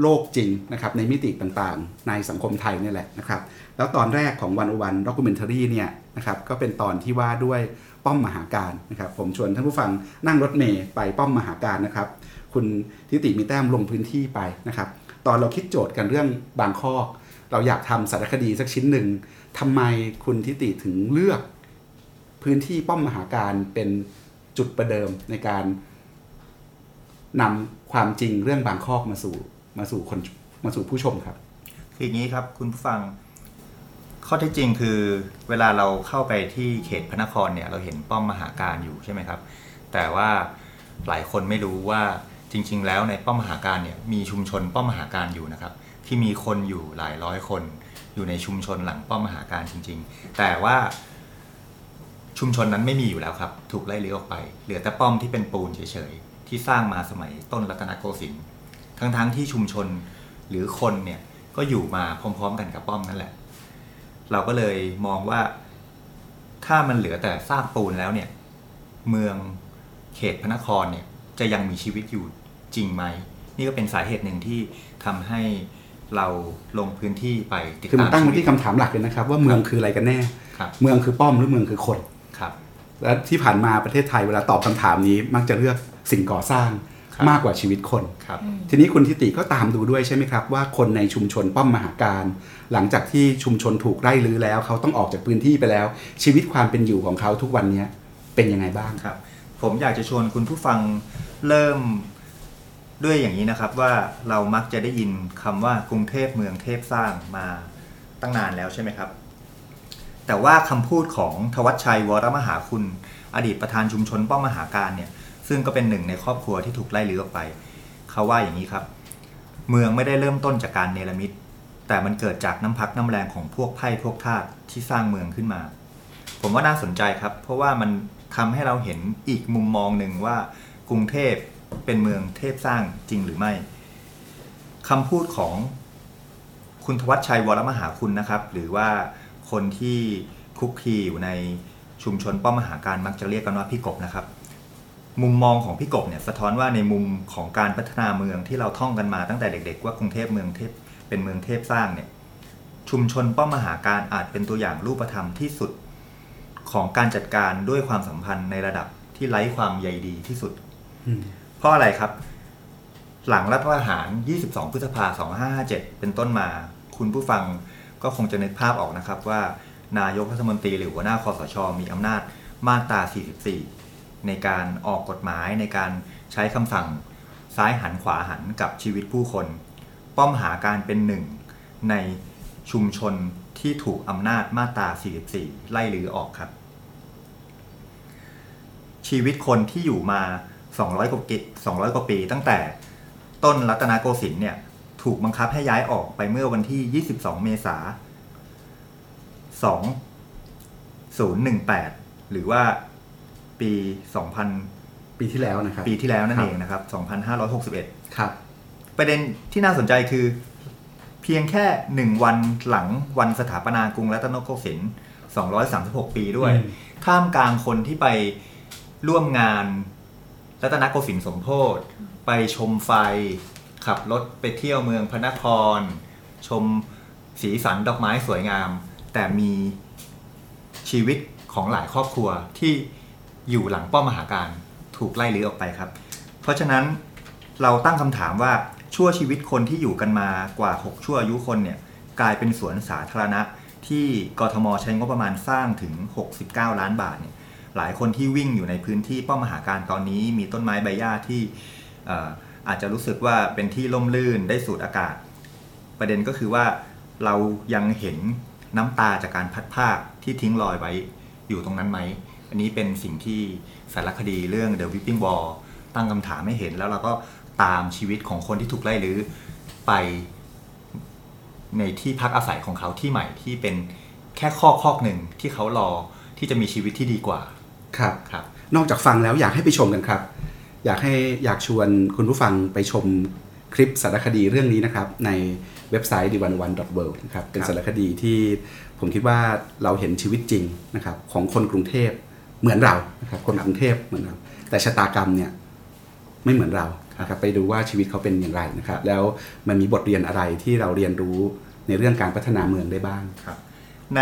โลกจริงนะครับในมิติต่างๆ ในสังคมไทยนี่แหละนะครับ แล้วตอนแรกของ One O One documentary เนี่ยนะครับก็เป็นตอนที่ว่าด้วย ป้อมมหาการนะครับ ผมชวนท่านผู้ฟังนั่งรถเมย์ไปป้อมมหาการนะครับ คุณทิติมีแต้มลงพื้นที่ไปนะครับ ตอนเราคิดโจทย์กันเรื่องบางข้อ เราอยากทำสารคดีสักชิ้นหนึ่งทำไมคุณทิติถึงเลือก พื้นที่ป้อมมหาการเป็นจุดประเดิมในการนำความจริงเรื่องบางข้อมาสู่มาสู่คนมาสู่ผู้ชมครับคืออย่างนี้ครับคุณผู้ฟัง ข้อเท็จจริงคือเวลาเราเข้าไปที่เขตพระนครเนี่ยเราเห็นป้อมมหาการอยู่ใช่ไหมครับ แต่ว่าหลายคนไม่รู้ว่าจริง ๆ แล้วในป้อมมหาการเนี่ยมีชุมชนป้อมมหาการอยู่นะครับ ที่มีคนอยู่หลายร้อยคน อยู่ในชุมชนหลังป้อมมหาการจริง ๆ แต่ว่าชุมชนนั้นไม่มีอยู่แล้วครับ ถูกไล่เลี้ยออกไป เหลือแต่ป้อมที่เป็นปูนเฉยๆ ที่สร้างมาสมัยต้นรัตนโกสินทร์ทั้งๆที่ชุมชนหรือคนเนี่ยก็อยู่มาพร้อม ๆ กันกับป้อมนั่นแหละ เราก็เลยมองว่า ถ้ามันเหลือแต่ซากปูนแล้วเนี่ย เมืองเขตพระนครเนี่ยจะยังมีชีวิตอยู่จริงไหม นี่ก็เป็นสาเหตุหนึ่งที่ทำให้เราลงพื้นที่ไปติดคือมัตานมตั้งชีไว้วิตที่คำถามหลักเลยนะครับ ว่าเมืองคืออะไรกันแน่ครับเมืองคือป้อมหรือเมืองคือคนครับ และที่ผ่านมาประเทศไทยเวลาตอบคำถามนี้มักจะเลือกสิ่งก่อสร้างครับมากกว่าชีวิตคนครับทีนี้คุณทิติก็ตามดูด้วยใช่ไหมครับ ว่าคนในชุมชนป้อมมหาการ หลังจากที่ชุมชนถูกไล่ลื้อแล้วเขาต้องออกจากพื้นที่ไปแล้ว ชีวิตความเป็นอยู่ของเขาทุกวันนี้เป็นยังไงบ้างครับ ผมอยากจะชวนคุณผู้ฟังเริ่มด้วยอย่างนี้นะครับว่าเรามักจะได้ยินคำว่ากรุงเทพเมืองเทพสร้างมาตั้งนานแล้วใช่ไหมครับ แต่ว่าคำพูดของทวัชชัยวรมหาคุณ อดีตประธานชุมชนป้อมมหาการเนี่ยซึ่งก็เป็นหนึ่งในครอบครัวที่ถูกไล่ลื้อออกไป เขาว่าอย่างนี้ครับ เมืองไม่ได้เริ่มต้นจากการเนรมิต แต่มันเกิดจากน้ำพักน้ำแรงของพวกไพ่พวกทาสที่สร้างเมืองขึ้นมา ผมว่าน่าสนใจครับ เพราะว่ามันทำให้เราเห็นอีกมุมมองหนึ่งว่ากรุงเทพเป็นเมืองเทพสร้างจริงหรือไม่คำพูดของคุณทวัชชัยวรมหาคุณนะครับ หรือว่าคนที่คุกคีอยู่ในชุมชนป้อมมหาการมักจะเรียกกันว่าพี่กบนะครับ มุมมองของพี่กบเนี่ยสะท้อนว่าในมุมของการพัฒนาเมืองที่เราท่องกันมาตั้งแต่เด็ก ๆ ว่ากรุงเทพเมืองเทพ เป็นเมืองเทพสร้างเนี่ยชุมชนป้อมมหาการอาจเป็นตัวอย่างรูปธรรมที่สุดของการจัดการด้วยความสัมพันธ์ในระดับที่ไร้ความใยดีที่สุดอืมเพราะอะไรครับ หลังรัฐประหาร 22 พฤษภาคม 2557 เป็นต้นมา คุณผู้ฟังก็คงจะนึกภาพออกนะครับว่า นายกรัฐมนตรีหรือหัวหน้าคอสช มีอำนาจมาตรา 44 ในการออกกฎหมายในการใช้คำสั่งซ้ายหันขวาหันกับชีวิตผู้คน ป้อมหาการเป็นหนึ่งในชุมชนที่ถูกอำนาจมาตรา 44 ไล่ลือออกครับ ชีวิตคนที่อยู่มา 200 กว่าปี200 กว่าปี ตั้งแต่ต้นรัตนโกสินทร์เนี่ยถูกบังคับให้ย้ายออกไปเมื่อวันที่ 22 เมษายน2018 หรือว่าปี 2000 ปีที่แล้วนะครับ ปีที่แล้วนั่คนรับเองนะครับ 2561 ครับ ประเด็นที่น่าสนใจคือ เพียงแค่หนึ่งวันหลังวันสถาปนากรุงรัตนโกสินทร์236 ปีด้วยอืมท่ามกลางคนที่ไปร่วมงานรัตนโกสินทร์สมโพธไปชมไฟ ขับรถไปเที่ยวเมืองพระนคร ชมสีสันดอกไม้สวยงาม แต่มีชีวิตของหลายครอบครัวที่อยู่หลังป้อมมหาการถูกไล่ลื้อออกไปครับ เพราะฉะนั้นเราตั้งคำถามว่า ชั่วชีวิตคนที่อยู่กันมากว่า 6 ชั่วอายุคนเนี่ยกลายเป็นสวนสาธารณะ ที่กทมใช้งบประมาณสร้างถึง 69 ล้านบาทเนี่ยหลายคนที่วิ่งอยู่ในพื้นที่ป้อมมหาการตอนนี้ มีต้นไม้ใบหญ้าที่อาจจะรู้สึกว่าเป็นที่ร่มรื่นได้สูดอากาศ ประเด็นก็คือว่าเรายังเห็นน้ำตาจากการพัดภาคที่ทิ้งรอยไว้อยู่ตรงนั้นไหม อันนี้เป็นสิ่งที่สารคดีเรื่อง The Whipping Wall ตั้งคำถามให้เห็นแล้วเราก็ ตามชีวิตของคนที่ถูกไล่ลื้อไปในที่พักอาศัยของเขาที่ใหม่ที่เป็นแค่ข้อข้อหนึ่งที่เขารอที่จะมีชีวิตที่ดีกว่าครับครับ นอกจากฟังแล้วอยากให้ไปชมกันครับ อยากให้อยากชวนคุณผู้ฟังไปชมคลิปสารคดีเรื่องนี้นะครับ ในเว็บไซต์ d 1 1 w o r l d นะครับเป็นครับสารคดีที่ผมคิดว่าเราเห็นชีวิตจริงนะครับของคนกรุงเทพเหมือนเรานะครับคนกรุงเทพเหมือนเรา แต่ชะตากรรมเนี่ยไม่เหมือนเรา นะครับไปดูว่าชีวิตเขาเป็นอย่างไรนะครับ แล้วมันมีบทเรียนอะไรที่เราเรียนรู้ในเรื่องการพัฒนาเมืองได้บ้างครับ ใน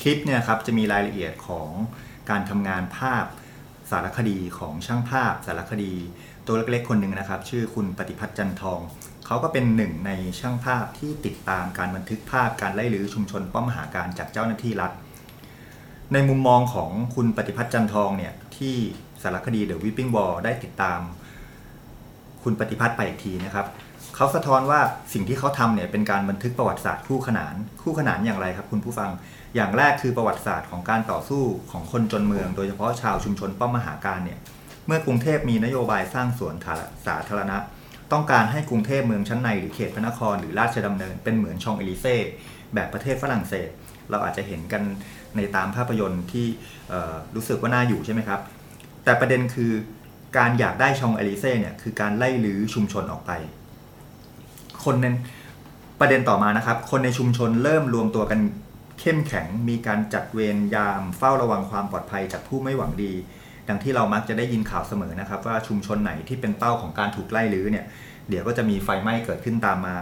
คลิปเนี่ยครับจะมีรายละเอียดของการทำงานภาพสารคดีของช่างภาพ สารคดี ตัวเล็กๆคนหนึ่งนะครับ ชื่อคุณปฏิพัฒน์จันทองเขาก็เป็นหนึ่งในช่างภาพที่ติดตามการบันทึกภาพการไล่ลื้อชุมชนป้อมมหาการจากเจ้าหน้าที่รัฐ ในมุมมองของคุณปฏิพัฒน์จันทองเนี่ยที่สารคดี The Whipping Wall ได้ติดตาม คุณปฏิพัฒน์ไปอีกทีนะครับเขาสะท้อนว่าสิ่งที่เขาทำเนี่ยเป็นการบันทึกประวัติศาสตร์คู่ขนานคู่ขนานอย่างไรครับ คุณผู้ฟังอย่างแรกคือประวัติศาสตร์ของการต่อสู้ของคนจนเมือง โดยเฉพาะชาวชุมชนป้อมมหาการเนี่ยเมื่อกรุงเทพมีนโยบายสร้างสวนสาธารณะ ต้องการให้กรุงเทพเมืองชั้นในหรือเขตพระนครหรือราชดำเนินเป็นเหมือนชองเอลิเซ่แบบประเทศฝรั่งเศส เราอาจจะเห็นกันในตามภาพยนตร์ที่รู้สึกว่าน่าอยู่ใช่ไหมครับ แต่ประเด็นคือ การอยากได้ชองเอลิเซ่เนี่ยคือการไล่ลื้อชุมชนออกไป คนในประเด็นต่อมานะครับ คนในชุมชนเริ่มรวมตัวกันเข้มแข็ง มีการจัดเวรยามเฝ้าระวังความปลอดภัยจากผู้ไม่หวังดี ดังที่เรามักจะได้ยินข่าวเสมอนะครับ ว่าชุมชนไหนที่เป็นเป้าของการถูกไล่ลื้อเนี่ยเดี๋ยวก็จะมีไฟไหม้เกิดขึ้นตามมา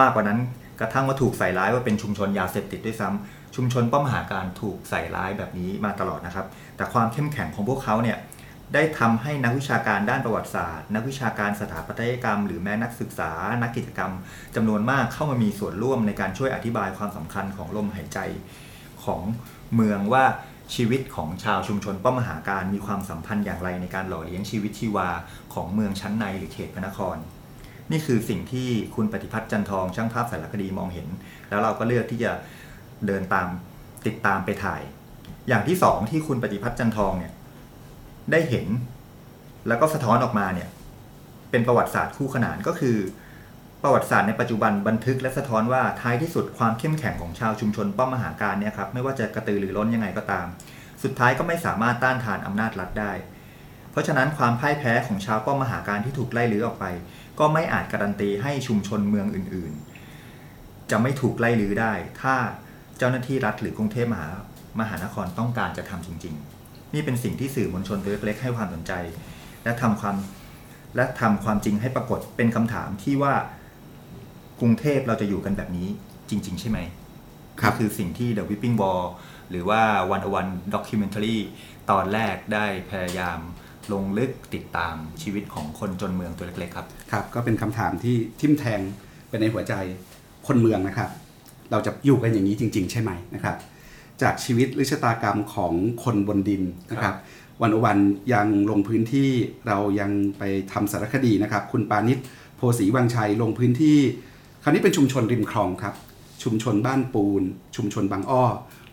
มากกว่านั้นกระทั่งว่าถูกใส่ร้ายว่าเป็นชุมชนยาเสพติดด้วยซ้ชุมชนป้อมมหาการถูกใส่ร้ายแบบนี้มาตลอดนะครับ แต่ความเข้มแข็งของพวกเขาเนี่ย ได้ทำให้นักวิชาการด้านประวัติศาสตร์ นักวิชาการสถาปัตยกรรม หรือแม้นักศึกษา นักกิจกรรมจำนวนมากเข้ามามีส่วนร่วมในการช่วยอธิบายความสำคัญของลมหายใจของเมืองว่าชีวิตของชาวชุมชนป้อมมหาการมีความสัมพันธ์อย่างไรในการหล่อเลี้ยงชีวิตชีวาของเมืองชั้นในหรือเขตพระนคร นี่คือสิ่งที่คุณปฏิพัฒน์จันทองช่างภาพสารคดีมองเห็น แล้วเราก็เลือกที่จะเดินตามติดตามไปถ่าย อย่างที่สองที่คุณปฏิพัฒน์จันทองเนี่ย ได้เห็น แล้วก็สะท้อนออกมาเนี่ยเป็นประวัติศาสตร์คู่ขนานก็คือ ประวัติศาสตร์ในปัจจุบันบันทึกและสะท้อนว่าท้ายที่สุดความเข้มแข็งของชาวชุมชนป้อมมหาการเนี่ยครับไม่ว่าจะกระตือรือร้นยังไงก็ตาม สุดท้ายก็ไม่สามารถต้านทานอำนาจรัฐได้ เพราะฉะนั้นความพ่ายแพ้ของชาวป้อมมหาการที่ถูกไล่ลื้อออกไป ก็ไม่อาจการันตีให้ชุมชนเมืองอื่น ๆ จะไม่ถูกไล่ลื้อได้ ถ้าเจ้าหน้าที่รัฐหรือกรุงเทพมหามหานครต้องการจะทำจริง ๆ นี่เป็นสิ่งที่สื่อมวลชนตัวเล็กๆให้ความสนใจ และทำความและทำความจริงให้ปรากฏเป็นคำถามที่ว่ากรุงเทพเราจะอยู่กันแบบนี้จริง ๆ ใช่ไหมครับนี่คือสิ่งที่ The Whipping Ball หรือว่า One One Documentary ตอนแรกได้พยายามลงลึกติดตามชีวิตของคนจนเมืองตัวเล็กๆครับครับ ก็เป็นคำถามที่ทิ่มแทงไปในหัวใจคนเมืองนะครับ เราจะอยู่กันอย่างนี้จริง ๆ ใช่ไหมนะครับ จากชีวิตหรือชะตากรรมของคนบนดินนะครับ วันอวันยังลงพื้นที่เรายังไปทำสารคดีนะครับ คุณปานิชโพสีวังชัยลงพื้นที่ คราวนี้เป็นชุมชนริมคลองครับ ชุมชนบ้านปูน ชุมชนบางอ้อ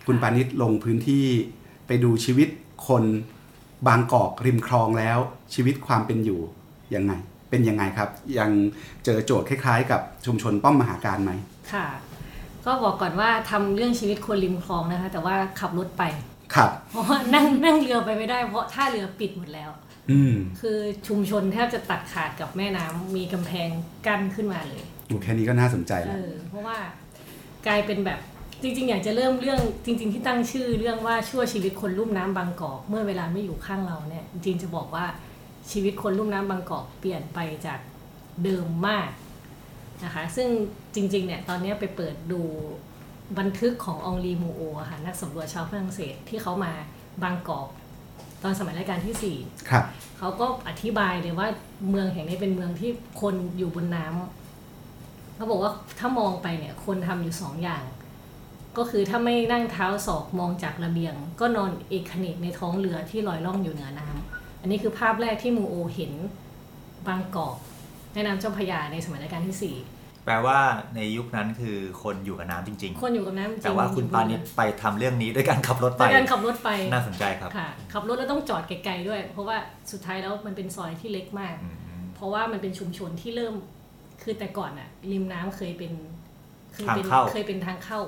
คุณปานิชลงพื้นที่ไปดูชีวิตคนบางกอกริมคลองแล้ว ชีวิตความเป็นอยู่ยังไง เป็นยังไงครับ ยังเจอโจทย์คล้าย ๆ กับชุมชนป้อมมหาการไหมค่ะ ก็บอกก่อนว่าทำเรื่องชีวิตคนริมคลองนะคะ แต่ว่าขับรถไปครับเพราะว่านั่งนั่งเรือไปไม่ได้ เพราะท่าเรือปิดหมดแล้ว อืมคือชุมชนแทบจะตัดขาดกับแม่น้ำมีกำแพงกั้นขึ้นมาเลยโอ้แค่นี้ก็น่าสนใจเอแล้วอเพราะว่ากลายเป็นแบบจริงๆ อยากจะเริ่มเรื่องจริง ๆ ที่ตั้งชื่อเรื่องว่าชั่วชีวิตคนลุ่มน้ำบางกอกเมื่อเวลาไม่อยู่ข้างเราเนี่ยจริงๆจะบอกว่าชีวิตคนลุ่มน้ำบางกอกเปลี่ยนไปจากเดิมมาก นะคะซึ่งจริงๆเนี่ยตอนนี้ไปเปิดดูบันทึกขององลีมูโออะค่ะนักสำรวจชาวฝรั่งเศสที่เขามาบางกอกตอนสมัยรัชกาลที่สี่ครับเขาก็อธิบายเลยว่าเมืองแห่งนี้เป็นเมืองที่คนอยู่บนน้ำเขาบอกว่าถ้ามองไปเนี่ยคนทำอยู่สองอย่าง ก็คือถ้าไม่นั่งเท้าศอกมองจากระเบียง ก็นอนเอกเขนกในท้องเรือที่ลอยล่องอยู่เหนือน้ำอันนี้คือภาพแรกที่มูโอเห็นบางกอก แม่น้ำเจ้าพระยาในสมัยรัชกาลที่สี่แปลว่าในยุคนั้นคือคนอยู่กับน้ำจริงคนอยู่กับน้ำจริงๆแต่ว่าคุณปานิชไปทำเรื่องนี้ด้วยการขับรถไปจากการขับรถไปน่าสนใจครับค่ะขับรถแล้วต้องจอดไกลๆด้วย เพราะว่าสุดท้ายแล้วมันเป็นซอยที่เล็กมากอืมเพราะว่ามันเป็นชุมชนที่เริ่มคือแต่ก่อนอะริมน้ำเคยเป็นเคยเป็นทางเข้าเคยเป็นทางเข้า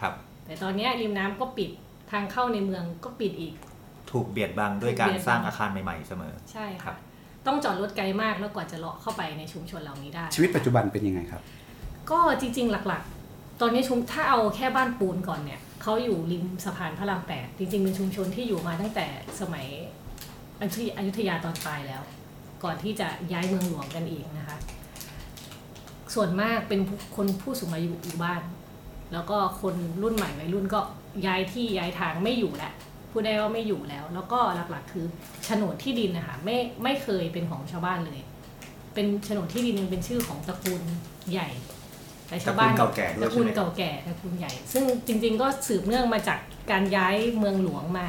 ครับ แต่ตอนเนี้ยริมน้ำก็ปิดทางเข้าในเมืองก็ปิดอีก ถูกเบียดบังด้วยการถูกเบียดบังสร้างอาคารใหม่ ๆ เสมอ ใช่ครัค่ะบ ต้องจอดรถไกลมากแล้วกว่าจะเลาะเข้าไปในชุมชนเหล่านี้ได้ ชีวิตปัจจุบันเป็นยังไงครับ ก็จริง ๆ หลักๆ ตอนนี้ชุมถ้าเอาแค่บ้านปูนก่อนเนี่ยเขาอยู่ริมสะพานพระรามแปดจริงๆเป็นชุมชนที่อยู่มาตั้งแต่สมัยอยุธยาอยุธยาตอนปลายแล้ว ก่อนที่จะย้ายเมืองหลวงกันเองนะคะ ส่วนมากเป็นผู้คนผู้สูงอายุอยู่บ้าน แล้วก็คนรุ่นใหม่วัยรุ่นก็ย้ายที่ย้ายทางไม่อยู่แล้ว พูดได้ว่าไม่อยู่แล้ว แล้วก็หลักๆ คือโฉนดที่ดินนะคะไม่ไม่เคยเป็นของชาวบ้านเลย เป็นโฉนดที่ดินยังเป็นชื่อของตระกูลใหญ่แต่ชาวบ้านตระกูลเก่าแก่ด้วยตระกูลใช่ไหมเก่าแก่ตระกูลใหญ่ ซึ่งจริง ๆ ก็สืบเนื่องมาจากการย้ายเมืองหลวงมา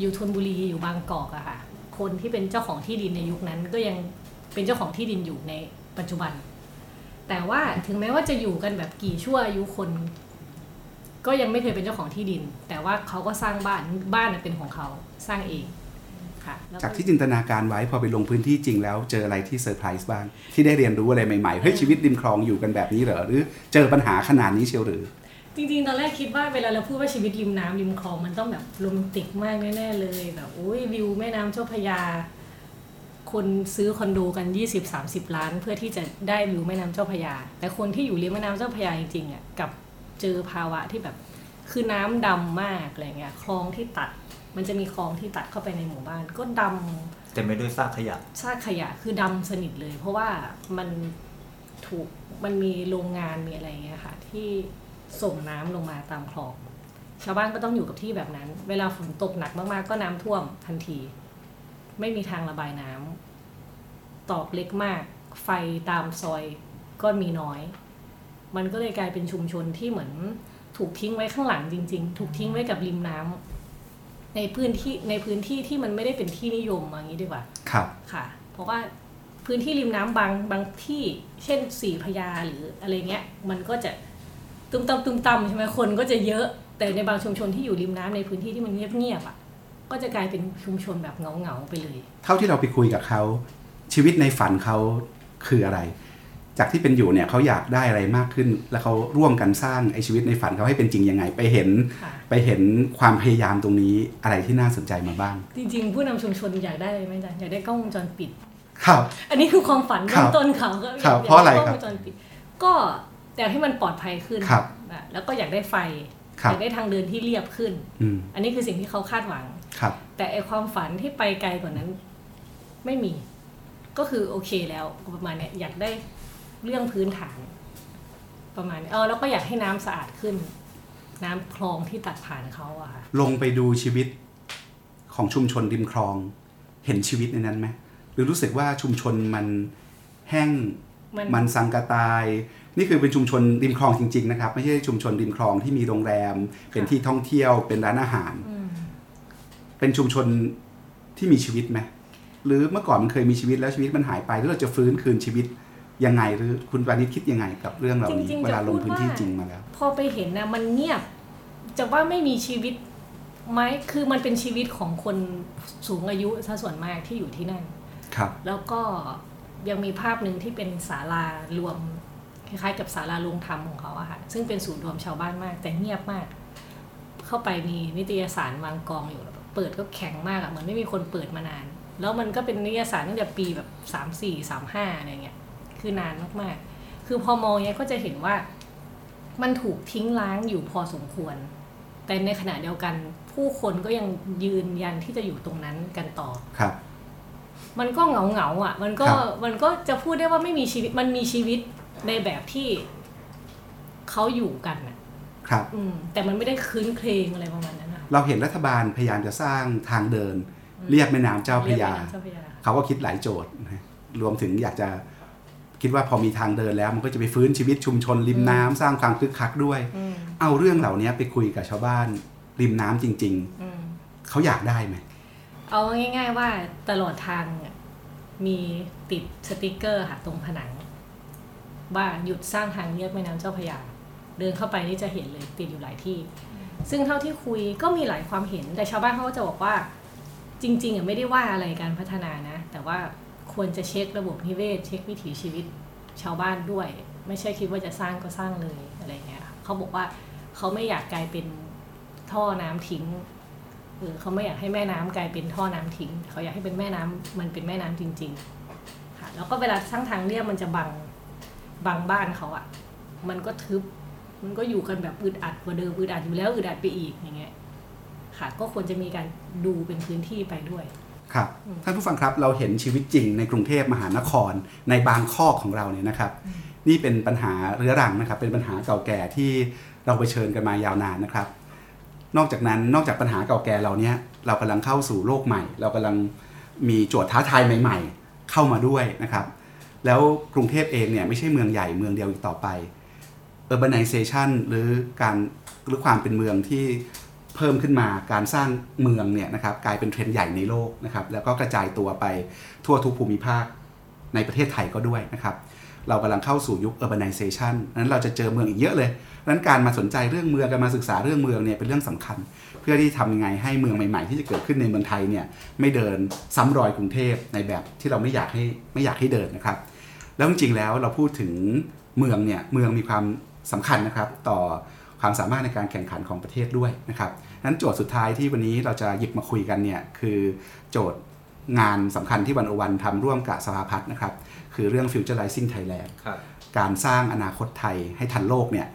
อยู่ธนบุรีอยู่บางกอกอะค่ะ คนที่เป็นเจ้าของที่ดินในยุคนั้นก็ยังเป็นเจ้าของที่ดินอยู่ในปัจจุบัน แต่ว่าถึงแม้ว่าจะอยู่กันแบบกี่ชั่วอายุคน ก็ยังไม่เคยเป็นเจ้าของที่ดิน แต่ว่าเขาก็สร้างบ้านบ้านน่ะเป็นของเขาสร้างเองค่ะแล้วจากที่จินตนาการไว้พอไปลงพื้นที่จริงแล้วเจออะไรที่เซอร์ไพรส์บ้าง ที่ได้เรียนรู้อะไรใหม่ๆเฮ้ยชีวิตริมคลองอยู่กันแบบนี้เหรอหรือเจอปัญหาขนาดนี้เชียวหรือ จริงๆ ตอนแรกคิดว่าเวลาเราพูดว่าชีวิตริมน้ำริมคลองมันต้องแบบโรแมนติกมากแน่ๆเลยแบบโอ้ยวิวแม่น้ำเจ้าพระยา คนซื้อคอนโดกัน 20-30 ล้าน เพื่อที่จะได้วิวแม่น้ำเจ้าพระยา แต่คนที่อยู่ริมแม่น้ำเจ้าพระยาจริงๆอะกับ เจอภาวะที่แบบคือน้ำดำมากอะไรเงี้ยคลองที่ตัด มันจะมีคลองที่ตัดเข้าไปในหมู่บ้าน ก็ดำเต็มไปด้วยซากขยะซากขยะคือดำสนิทเลย เพราะว่ามันถูกมันมีโรงงานมีอะไรอย่างเงี้ยค่ะ ที่ส่งน้ำลงมาตามคลอง ชาวบ้านก็ต้องอยู่กับที่แบบนั้น เวลาฝนตกหนักมากๆ ก็น้ำท่วมทันที ไม่มีทางระบายน้ำตอกเล็กมาก ไฟตามซอยก็มีน้อย มันก็เลยกลายเป็นชุมชนที่เหมือนถูกทิ้งไว้ข้างหลังจริง ๆ ถูกทิ้งไว้กับริมน้ำในพื้นที่ในพื้นที่ที่มันไม่ได้เป็นที่นิยมอย่างนี้ดีกว่าครับค่ะ เพราะว่าพื้นที่ริมน้ำบางบางที่ เช่นสี่พระยาหรืออะไรเงี้ย มันก็จะตุ้มตำตุ้มตำใช่ไหมคนก็จะเยอะแต่ในบางชุมชนที่อยู่ริมน้ำในพื้นที่ที่มันเงียบๆอะ ก็จะกลายเป็นชุมชนแบบเงาๆไปเลย เท่าที่เราไปคุยกับเขาชีวิตในฝันเขาคืออะไร จากที่เป็นอยู่เนี่ยเขาอยากได้อะไรมากขึ้น แล้วเขาร่วมกันสร้างไอ้ชีวิตในฝันเขาให้เป็นจริงยังไง ไปเห็นค่ะไปเห็นความพยายามตรงนี้อะไรที่น่าสนใจมาบ้าง จริง ๆ ผู้นำชุมชนอยากได้ไหมจ๊ะอยากได้กล้องวงจรปิดครับ อันนี้คือความฝันครัเบื้บองต้นเขาก็ครับยกเพราะอะไรด้กล้ครัองบวงจรปิด ก็อยากให้มันปลอดภัยขึ้นครับอะแล้วก็อยากได้ไฟครับอยากได้ทางเดินที่เรียบขึ้นอืมอันนี้คือสิ่งที่เขาคาดหวังครับ แต่ไอความฝันที่ไปไกลกว่านั้น ไม่มี ก็คือโอเคแล้วประมาณเนี้ยอยากได้ เรื่องพื้นฐาน ประมาณนี้เออแล้วก็อยากให้น้ำสะอาดขึ้น น้ำคลองที่ตัดผ่านเขาอะค่ะลงไปดูชีวิตของชุมชนริมคลอง เห็นชีวิตในนั้นไหมหรือรู้สึกว่าชุมชนมันแห้งมันมันสังกะตาย นี่คือเป็นชุมชนริมคลองจริง ๆ นะครับ ไม่ใช่ชุมชนริมคลองที่มีโรงแรม เป็นที่ท่องเที่ยวเป็นร้านอาหารอืมเป็นชุมชนที่มีชีวิตไหมหรือเมื่อก่อนมันเคยมีชีวิตแล้วชีวิตมันหายไปแล้วเราจะฟื้นคืนชีวิต ยังไงหรือคุณปานิชคิดยังไงกับเรื่องเหล่านี้จริงๆเวลาลงพื้นที่จะพูดว่าจริงมาแล้ว พอไปเห็นนะมันเงียบจะว่าไม่มีชีวิตไหมคือมันเป็นชีวิตของคนสูงอายุซะส่วนมากที่อยู่ที่นั่นครับ แล้วก็ยังมีภาพหนึ่งที่เป็นศาลารวมคล้ายๆกับศาลารวงธรรมของเขาอะค่ะซึ่งเป็นศูนย์รวมชาวบ้านมากแต่เงียบมาก เข้าไปมีนิตยสารวางกองอยู่แล้วเปิดก็แข็งมากอะเหมือนไม่มีคนเปิดมานาน แล้วมันก็เป็นนิตยสารตั้งแต่ปีแบบสามสี่สามห้าอะไรเงี้ย คือนานมากๆ คือพอมองเนี้ยก็จะเห็นว่ามันถูกทิ้งล้างอยู่พอสมควร แต่ในขณะเดียวกัน ผู้คนก็ยังยืนยันที่จะอยู่ตรงนั้นกันต่อครับมันก็เหงาเหงาๆอะ มันก็ครับมันก็จะพูดได้ว่าไม่มีชีวิต มันมีชีวิตในแบบที่เขาอยู่กันอะ ครับ อืม แต่มันไม่ได้คืนเครงอะไรประมาณนั้นนะเราเห็นรัฐบาลพยายามจะสร้างทางเดิน เรียบแม่น้ำเจ้าพระยาเรีกว่น้ำเจ้าพระยาเขาก็คิดหลายโจทย์นะรวมถึงอยากจะ คิดว่าพอมีทางเดินแล้วมันก็จะไปฟื้นชีวิตชุมชนริมน้ำสร้างความคึกคักด้วยอืมเอาเรื่องเหล่านี้ไปคุยกับชาวบ้านริมน้ำจริงอืมๆเขาอยากได้ไหม เอาง่าย ๆ ว่าตลอดทางอะมีติดสติกเกอร์ค่ะตรงผนัง ว่าหยุดสร้างทางเรียบแม่น้ำเจ้าพระยา เดินเข้าไปนี่จะเห็นเลยติดอยู่หลายที่ ซึ่งเท่าที่คุยก็มีหลายความเห็น แต่ชาวบ้านเขาก็จะบอกว่าจริงๆอะไม่ได้ว่าอะไรการพัฒนานะ แต่ว่า ควรจะเช็คระบบนิเวศ เช็ควิถีชีวิตชาวบ้านด้วย ไม่ใช่คิดว่าจะสร้างก็สร้างเลยอะไรเงี้ยเขาบอกว่าเขาไม่อยากกลายเป็นท่อน้ำทิ้งหรือเขาไม่อยากให้แม่น้ำกลายเป็นท่อน้ำทิ้ง เขาอยากให้เป็นแม่น้ำมันเป็นแม่น้ำจริงๆค่ะแล้วก็เวลาสร้างทางเรียบมันจะบังบังบ้านเขาอะมันก็ทึบ มันก็อยู่กันแบบอึดอัดกว่าเดิมอึดอัดอยู่แล้วอึดอัดไปอีกอย่างเงี้ยค่ะ ก็ควรจะมีการดูเป็นพื้นที่ไปด้วย ครับท่านผู้ฟังครับเราเห็นชีวิตจริงในกรุงเทพมหานครในบางข้อกของเราเนี่ยนะครับ นี่เป็นปัญหาเรื้อรังนะครับ เป็นปัญหาเก่าแก่ที่เราเผชิญกันมายาวนานนะครับ นอกจากนั้นนอกจากปัญหาเก่าแก่เราเนี้ยเรากำลังเข้าสู่โลกใหม่ เรากำลังมีโจทย์ท้าทายใหม่ ๆ เข้ามาด้วยนะครับ แล้วกรุงเทพเองเนี่ยไม่ใช่เมืองใหญ่เมืองเดียวอีกต่อไป urbanization หรือการหรือความเป็นเมืองที่ เพิ่มขึ้นมาการสร้างเมืองเนี่ยนะครับกลายเป็นเทรนด์ใหญ่ในโลกนะครับแล้วก็กระจายตัวไปทั่วทุกภูมิภาคในประเทศไทยก็ด้วยนะครับเรากำลังเข้าสู่ยุค urbanization นั้นเราจะเจอเมืองอีกเยอะเลยนั้นการมาสนใจเรื่องเมืองการมาศึกษาเรื่องเมืองเนี่ยเป็นเรื่องสำคัญ เพื่อที่ทำยังไงให้เมืองใหม่ ๆ ที่จะเกิดขึ้นในเมืองไทยเนี่ยไม่เดินซ้ำรอยกรุงเทพในแบบที่เราไม่อยากให้ไม่อยากให้เดินนะครับ แล้วจริงๆแล้วเราพูดถึงเมืองเนี่ยเมืองมีความสำคัญนะครับต่อ ความสามารถในการแข่งขันของประเทศด้วยนะครับนั้นโจทย์สุดท้ายที่วันนี้เราจะหยิบมาคุยกันเนี่ยคือโจทย์งานสำคัญที่วันโอวันทำร่วมกับสภาพัฒน์นะครับคือเรื่อง Futurizing Thailand ครับการสร้างอนาคตไทยให้ทันโลกเนี่ย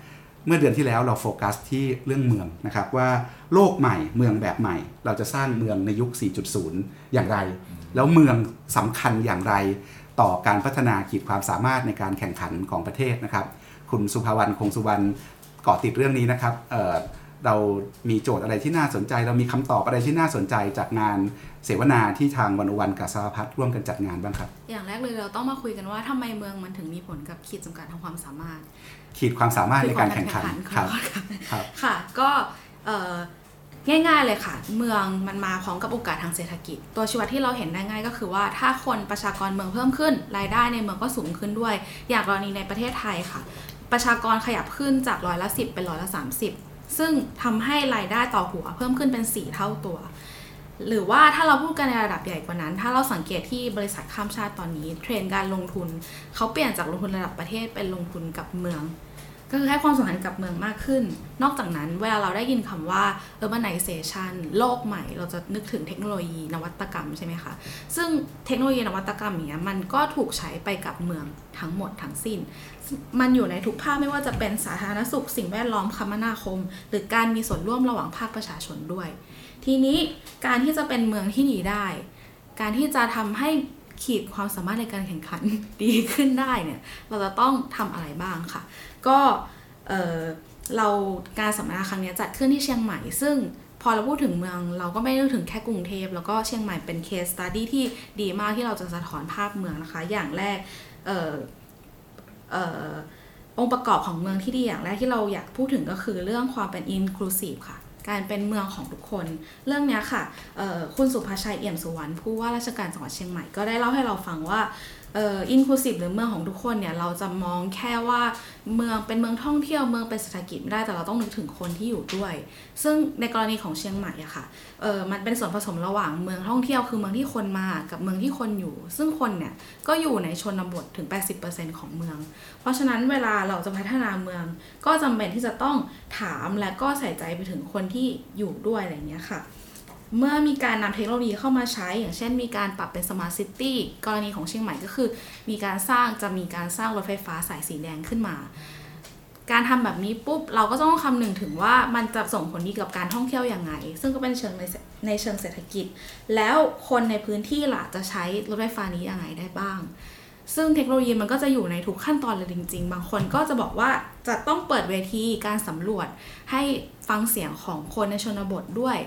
เมื่อเดือนที่แล้วเราโฟกัสที่เรื่องเมืองนะครับว่าโลกใหม่เมืองแบบใหม่ เราจะสร้างเมืองในยุค 4.0 อย่างไร แล้วเมืองสำคัญอย่างไร ต่อการพัฒนาขีดความสามารถในการแข่งขันของประเทศนะครับ คุณสุภาวรรณคงสุวรรณเกาะติดเรื่องนี้นะครับเอ่อเรามีโจทย์อะไรที่น่าสนใจ เรามีคำตอบอะไรที่น่าสนใจจากงานเสวนาที่ทางวันวันกับสหพัฒน์ร่วมกันจัดงานบ้างครับ อย่างแรกเลยเราต้องมาคุยกันว่าทำไมเมืองมันถึงมีผลกับขีดจำกัดทางความสามารถ ขีดความสามารถในการแข่งขันขคอรับโทษค่ะครับค่ะ ก็เอ่อง่ายๆเลยค่ะ เมืองมันมาพร้อมกับโอกาสทางเศรษฐกิจ ตัวชี้วัดที่เราเห็นได้ง่ายก็คือว่า ถ้าคนประชากรเมืองเพิ่มขึ้น รายได้ในเมืองก็สูงขึ้นด้วย อย่างกรณีในประเทศไทยค่ะ ประชากรขยับขึ้นจากร้อยละสิเป็นร้อยละ30 ซึ่งทำให้รายได้ต่อหัวเพิ่มขึ้นเป็น 4 เท่าตัว หรือว่าถ้าเราพูดกันในระดับใหญ่กว่านั้น ถ้าเราสังเกตที่บริษัทข้ามชาติตอนนี้ เทรนด์การลงทุนเขาเปลี่ยนจากลงทุนระดับประเทศเป็นลงทุนกับเมือง ก็คือให้ความสำคัญกับเมืองมากขึ้น นอกจากนั้นเวลาเราได้ยินคำว่า urbanization โลกใหม่ เราจะนึกถึงเทคโนโลยีนวัตกรรมใช่ไหมคะ ซึ่งเทคโนโลยีนวัตกรรมเนี้ยมันก็ถูกใช้ไปกับเมืองทั้งหมดทั้งสิ้น มันอยู่ในทุกภาคไม่ว่าจะเป็นสาธารณสุข สิ่งแวดล้อมคมนาคม หรือการมีส่วนร่วมระหว่างภาคประชาชนด้วย ทีนี้การที่จะเป็นเมืองที่ดีได้ การที่จะทำให้ขีดความสามารถในการแข่งขันดีขึ้นได้เนี่ยเราจะต้องทำอะไรบ้างค่ะ ก็เเราการสัมมนาครั้งนี้จัดขึ้นที่เชียงใหม่ ซึ่งพอเราพูดถึงเมืองเราก็ไม่ได้ถึงแค่กรุงเทพแล้วก็เชียงใหม่เป็นเคสตัดดี้ที่ดีมากที่เราจะสะท้อนภาพเมืองนะคะ อย่างแรกเองค์ประกอบของเมืองที่ดีอย่างแรกที่เราอยากพูดถึงก็คือเรื่องความเป็น inclusive ค่ะ การเป็นเมืองของทุกคน เรื่องนี้ค่ะคุณสุภาชัยเอี่ยมสุวรรณผู้ว่าราชการจังหวัดเชียงใหม่ก็ได้เล่าให้เราฟังว่า เอ่อ inclusive หรือเมืองของทุกคนเนี่ยเราจะมองแค่ว่าเมืองเป็นเมืองท่องเที่ยวเมืองเป็นเศรษฐกิจไม่ได้แต่เราต้องนึกถึงคนที่อยู่ด้วย ซึ่งในกรณีของเชียงใหม่อะค่ะเออมันเป็นส่วนผสมระหว่างเมืองท่องเที่ยวคือเมืองที่คนมากับเมืองที่คนอยู่ ซึ่งคนเนี่ยก็อยู่ในชนบทถึง 80%ของเมือง เพราะฉะนั้นเวลาเราจะพัฒนาเมือง ก็จำเป็นที่จะต้องถามและก็ใส่ใจไปถึงคนที่อยู่ด้วยอะไรอย่างเงี้ยค่ะ เมื่อมีการนำเทคโนโลยีเข้ามาใช้ อย่างเช่นมีการปรับเป็นสมาร์ทซิตี้กรณีของเชียงใหม่ก็คือ มีการสร้างจะมีการสร้างรถไฟฟ้าสายสีแดงขึ้นมา การทำแบบนี้ปุ๊บเราก็ต้องคำนึงถึงว่ามันจะส่งผลดีกับการท่องเที่ยวอยังไง ซึ่งก็เป็นเชิงในในเชิงเศรษฐกิจ แล้วคนในพื้นที่ล่ะจะใช้รถไฟฟ้านี้ยังไงได้บ้างซึ่งเทคโนโลยีมันก็จะอยู่ในทุกขั้นตอนเลยจริง ๆ บางคนก็จะบอกว่าจะต้องเปิดเวทีการสำรวจให้ ฟังเสียงของคนในชนบทด้วย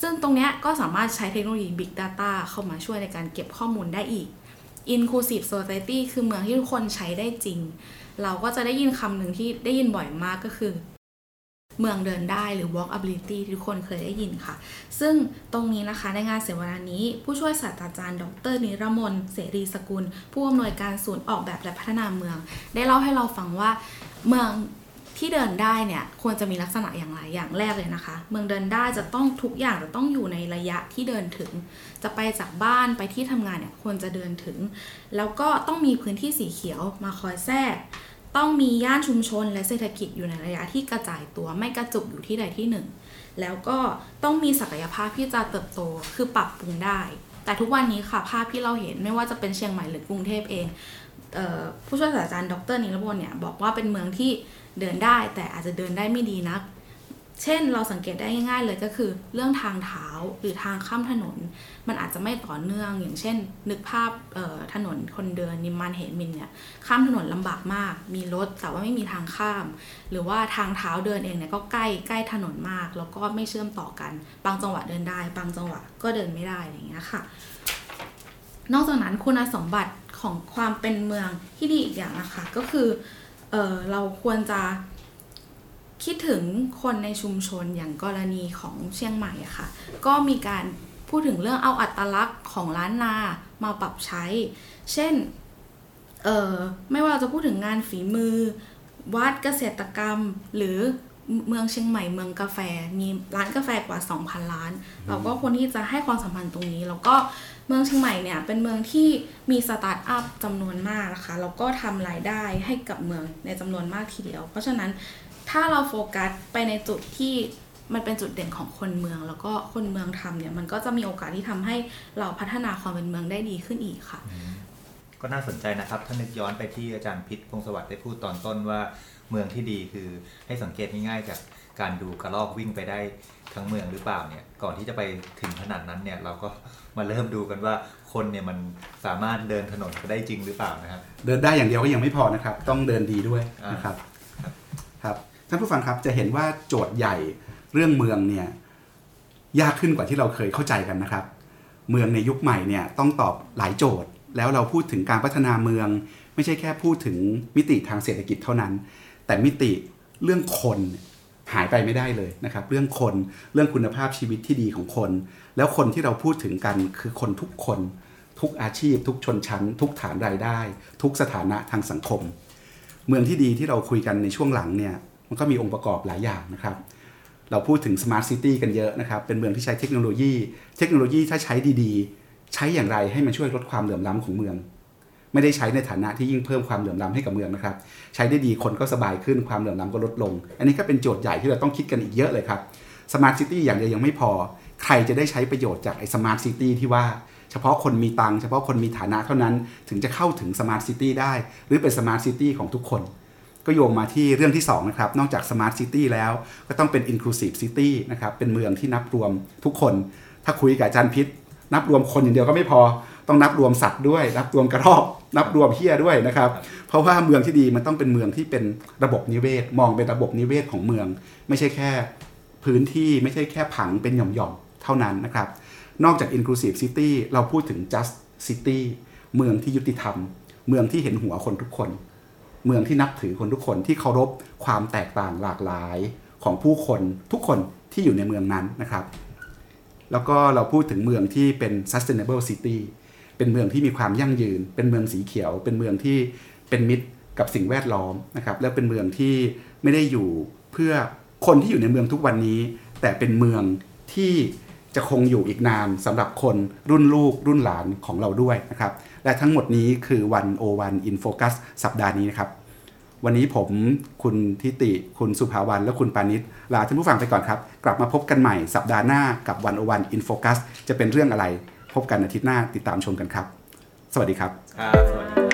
ซึ่งตรงนี้ก็สามารถใช้เทคโนโลยี Big Data เข้ามาช่วยในการเก็บข้อมูลได้อีก Inclusive Society คือเมืองที่ทุกคนใช้ได้จริง เราก็จะได้ยินคำหนึ่งที่ได้ยินบ่อยมากก็คือ เมืองเดินได้หรือ walkability ที่ทุกคนเคยได้ยินค่ะ ซึ่งตรงนี้นะคะในงานเสวนานี้ ผู้ช่วยศาสตราจารย์ ดร นิรมนเสรีสกุล ผู้อำนวยการศูนย์ออกแบบและพัฒนาเมือง ได้เล่าให้เราฟังว่าเมือง ที่เดินได้เนี่ยควรจะมีลักษณะอย่างไรอย่างแรกเลยนะคะ เมืองเดินได้จะต้องทุกอย่างจะต้องอยู่ในระยะที่เดินถึง จะไปจากบ้านไปที่ทำงานเนี่ยควรจะเดินถึง แล้วก็ต้องมีพื้นที่สีเขียวมาคอยแทรก ต้องมีย่านชุมชนและเศรษฐกิจอยู่ในระยะที่กระจายตัวไม่กระจุกอยู่ที่ใดที่หนึ่ง แล้วก็ต้องมีศักยภาพที่จะเติบโตคือปรับปรุงได้ แต่ทุกวันนี้ค่ะภาพที่เราเห็นไม่ว่าจะเป็นเชียงใหม่หรือกรุงเทพเอง ผู้ช่วยศาสตราจารย์ดรนิรบลเนี่ยบอกว่าเป็นเมืองที่เดินได้แต่อาจจะเดินได้ไม่ดีนัก เช่นเราสังเกตได้ง่าย ๆ เลยก็คือเรื่องทางเท้าหรือทางข้ามถนน มันอาจจะไม่ต่อเนื่อง อย่างเช่น นึกภาพถนนคนเดินนิมมานเหมินเนี่ยข้ามถนนลำบากมาก มีรถแต่ว่าไม่มีทางข้าม หรือว่าทางเท้าเดินเองเนี่ยก็ใกล้ใกล้ถนนมาก แล้วก็ไม่เชื่อมต่อกัน บางจังหวะเดินได้ บางจังหวะก็เดินไม่ได้อย่างเงี้ยค่ะ นอกจากนั้นคุณสมบัติ ของความเป็นเมืองที่ดีอีกอย่างนะคะ ก็คือเออเราควรจะคิดถึงคนในชุมชนอย่างกรณีของเชียงใหม่อะค่ะ ก็มีการพูดถึงเรื่องเอาอัตลักษณ์ของล้านนามาปรับใช้ เช่นเออไม่ว่าเราจะพูดถึงงานฝีมือ วัดเกษตรกรรมหรือเมืองเชียงใหม่เมืองกาแฟ มีร้านกาแฟกว่า 2,000ล้าน เราก็ควรที่จะให้ความสัมพันธ์ตรงนี้ แล้วก็ เมืองเชียงใหม่เนี่ยเป็นเมืองที่มีสตาร์ทอัพจำนวนมากนะคะแล้วก็ทำรายได้ให้กับเมืองในจำนวนมากทีเดียว เพราะฉะนั้นถ้าเราโฟกัสไปในจุดที่มันเป็นจุดเด่นของคนเมือง แล้วก็คนเมืองทำเนี่ยมันก็จะมีโอกาสที่ทำให้เราพัฒนาความเป็นเมืองได้ดีขึ้นอีกค่ะ ก็น่าสนใจนะครับถ้านึกย้อนไปที่อาจารย์พิษพงศวัสดิ์ได้พูดตอนต้นว่าเมืองที่ดีคือให้สังเกตง่ายๆจากการดูกระรอกวิ่งไปได้ทั้งเมืองหรือเปล่าเนี่ยก่อนที่จะไปถึงขนาดนั้นเนี่ยเราก็ มาเริ่มดูกันว่าคนเนี่ยมันสามารถเดินถนนไปได้จริงหรือเปล่านะครับ เดินได้อย่างเดียวก็ยังไม่พอนะครับ ต้องเดินดีด้วยอ่านนะครับครับท่านผู้ฟังครับจะเห็นว่าโจทย์ใหญ่เรื่องเมืองเนี่ยยากขึ้นกว่าที่เราเคยเข้าใจกันนะครับ เมืองในยุคใหม่เนี่ยต้องตอบหลายโจทย์ แล้วเราพูดถึงการพัฒนาเมือง ไม่ใช่แค่พูดถึงมิติทางเศรษฐกิจเท่านั้น แต่มิติเรื่องคนหายไปไม่ได้เลยนะครับ เรื่องคนเรื่องคุณภาพชีวิตที่ดีของคน แล้วคนที่เราพูดถึงกันคือคนทุกคน ทุกอาชีพ ทุกชนชั้น ทุกฐานรายได้ ทุกสถานะทางสังคม เมืองที่ดีที่เราคุยกันในช่วงหลังเนี่ยมันก็มีองค์ประกอบหลายอย่างนะครับเราพูดถึง Smart City กันเยอะนะครับ เป็นเมืองที่ใช้เทคโนโลยี เทคโนโลยีถ้าใช้ดีๆ ใช้อย่างไรให้มันช่วยลดความเหลื่อมล้ำของเมือง ไม่ได้ใช้ในฐานะที่ยิ่งเพิ่มความเหลื่อมล้ำให้กับเมืองนะครับ ใช้ได้ดีคนก็สบายขึ้นความเหลื่อมล้ำก็ลดลง อันนี้ก็เป็นโจทย์ใหญ่ที่เราต้องคิดกันอีกเยอะเลยครับ Smart City อย่างเดียวยังไม่พอ ใครจะได้ใช้ประโยชน์จากไอ้ Smart City ที่ว่าเฉพาะคนมีตังเฉพาะคนมีฐานะเท่านั้นถึงจะเข้าถึง Smart City ได้ หรือเป็น Smart City ของทุกคน ก็โยงมาที่เรื่องที่2นะครับนอกจาก Smart City แล้วก็ต้องเป็น Inclusive City นะครับเป็นเมืองที่นับรวมทุกคน ถ้าคุยกับอาจารย์พิษ นับรวมคนอย่างเดียวก็ไม่พอต้องนับรวมสัตว์ด้วย นับรวมกระรอกนับรวมเฮียด้วยนะครับ เพราะว่าเมืองที่ดีมันต้องเป็นเมืองที่เป็นระบบนิเวศ มองเป็นระบบนิเวศของเมือง ไม่ใช่แค่ พื้นที่ไม่ใช่แค่ผังเป็นหย่อมๆ เท่านั้นนะครับ นอกจาก Inclusive City เราพูดถึง Just City เมืองที่ยุติธรรม เมืองที่เห็นหัวคนทุกคน เมืองที่นับถือคนทุกคนที่เคารพความแตกต่างหลากหลายของผู้คนทุกคนที่อยู่ในเมืองนั้นนะครับ แล้วก็เราพูดถึงเมืองที่เป็น sustainable city เป็นเมืองที่มีความยั่งยืน เป็นเมืองสีเขียว เป็นเมืองที่เป็นมิตรกับสิ่งแวดล้อมนะครับ แล้วเป็นเมืองที่ไม่ได้อยู่เพื่อคนที่อยู่ในเมืองทุกวันนี้ แต่เป็นเมืองที่ จะคงอยู่อีกนานสำหรับคนรุ่นลูกรุ่นหลานของเราด้วยนะครับ และทั้งหมดนี้คือ One O One in focus สัปดาห์นี้นะครับ วันนี้ผมคุณทิติ คุณสุภาวันและคุณปานิชลาท่านผู้ฟังไปก่อนครับ กลับมาพบกันใหม่สัปดาห์หน้ากับ One O One in focus จะเป็นเรื่องอะไร พบกันอาทิตย์หน้าติดตามชมกันครับ สวัสดีครับ ครับสวัสดี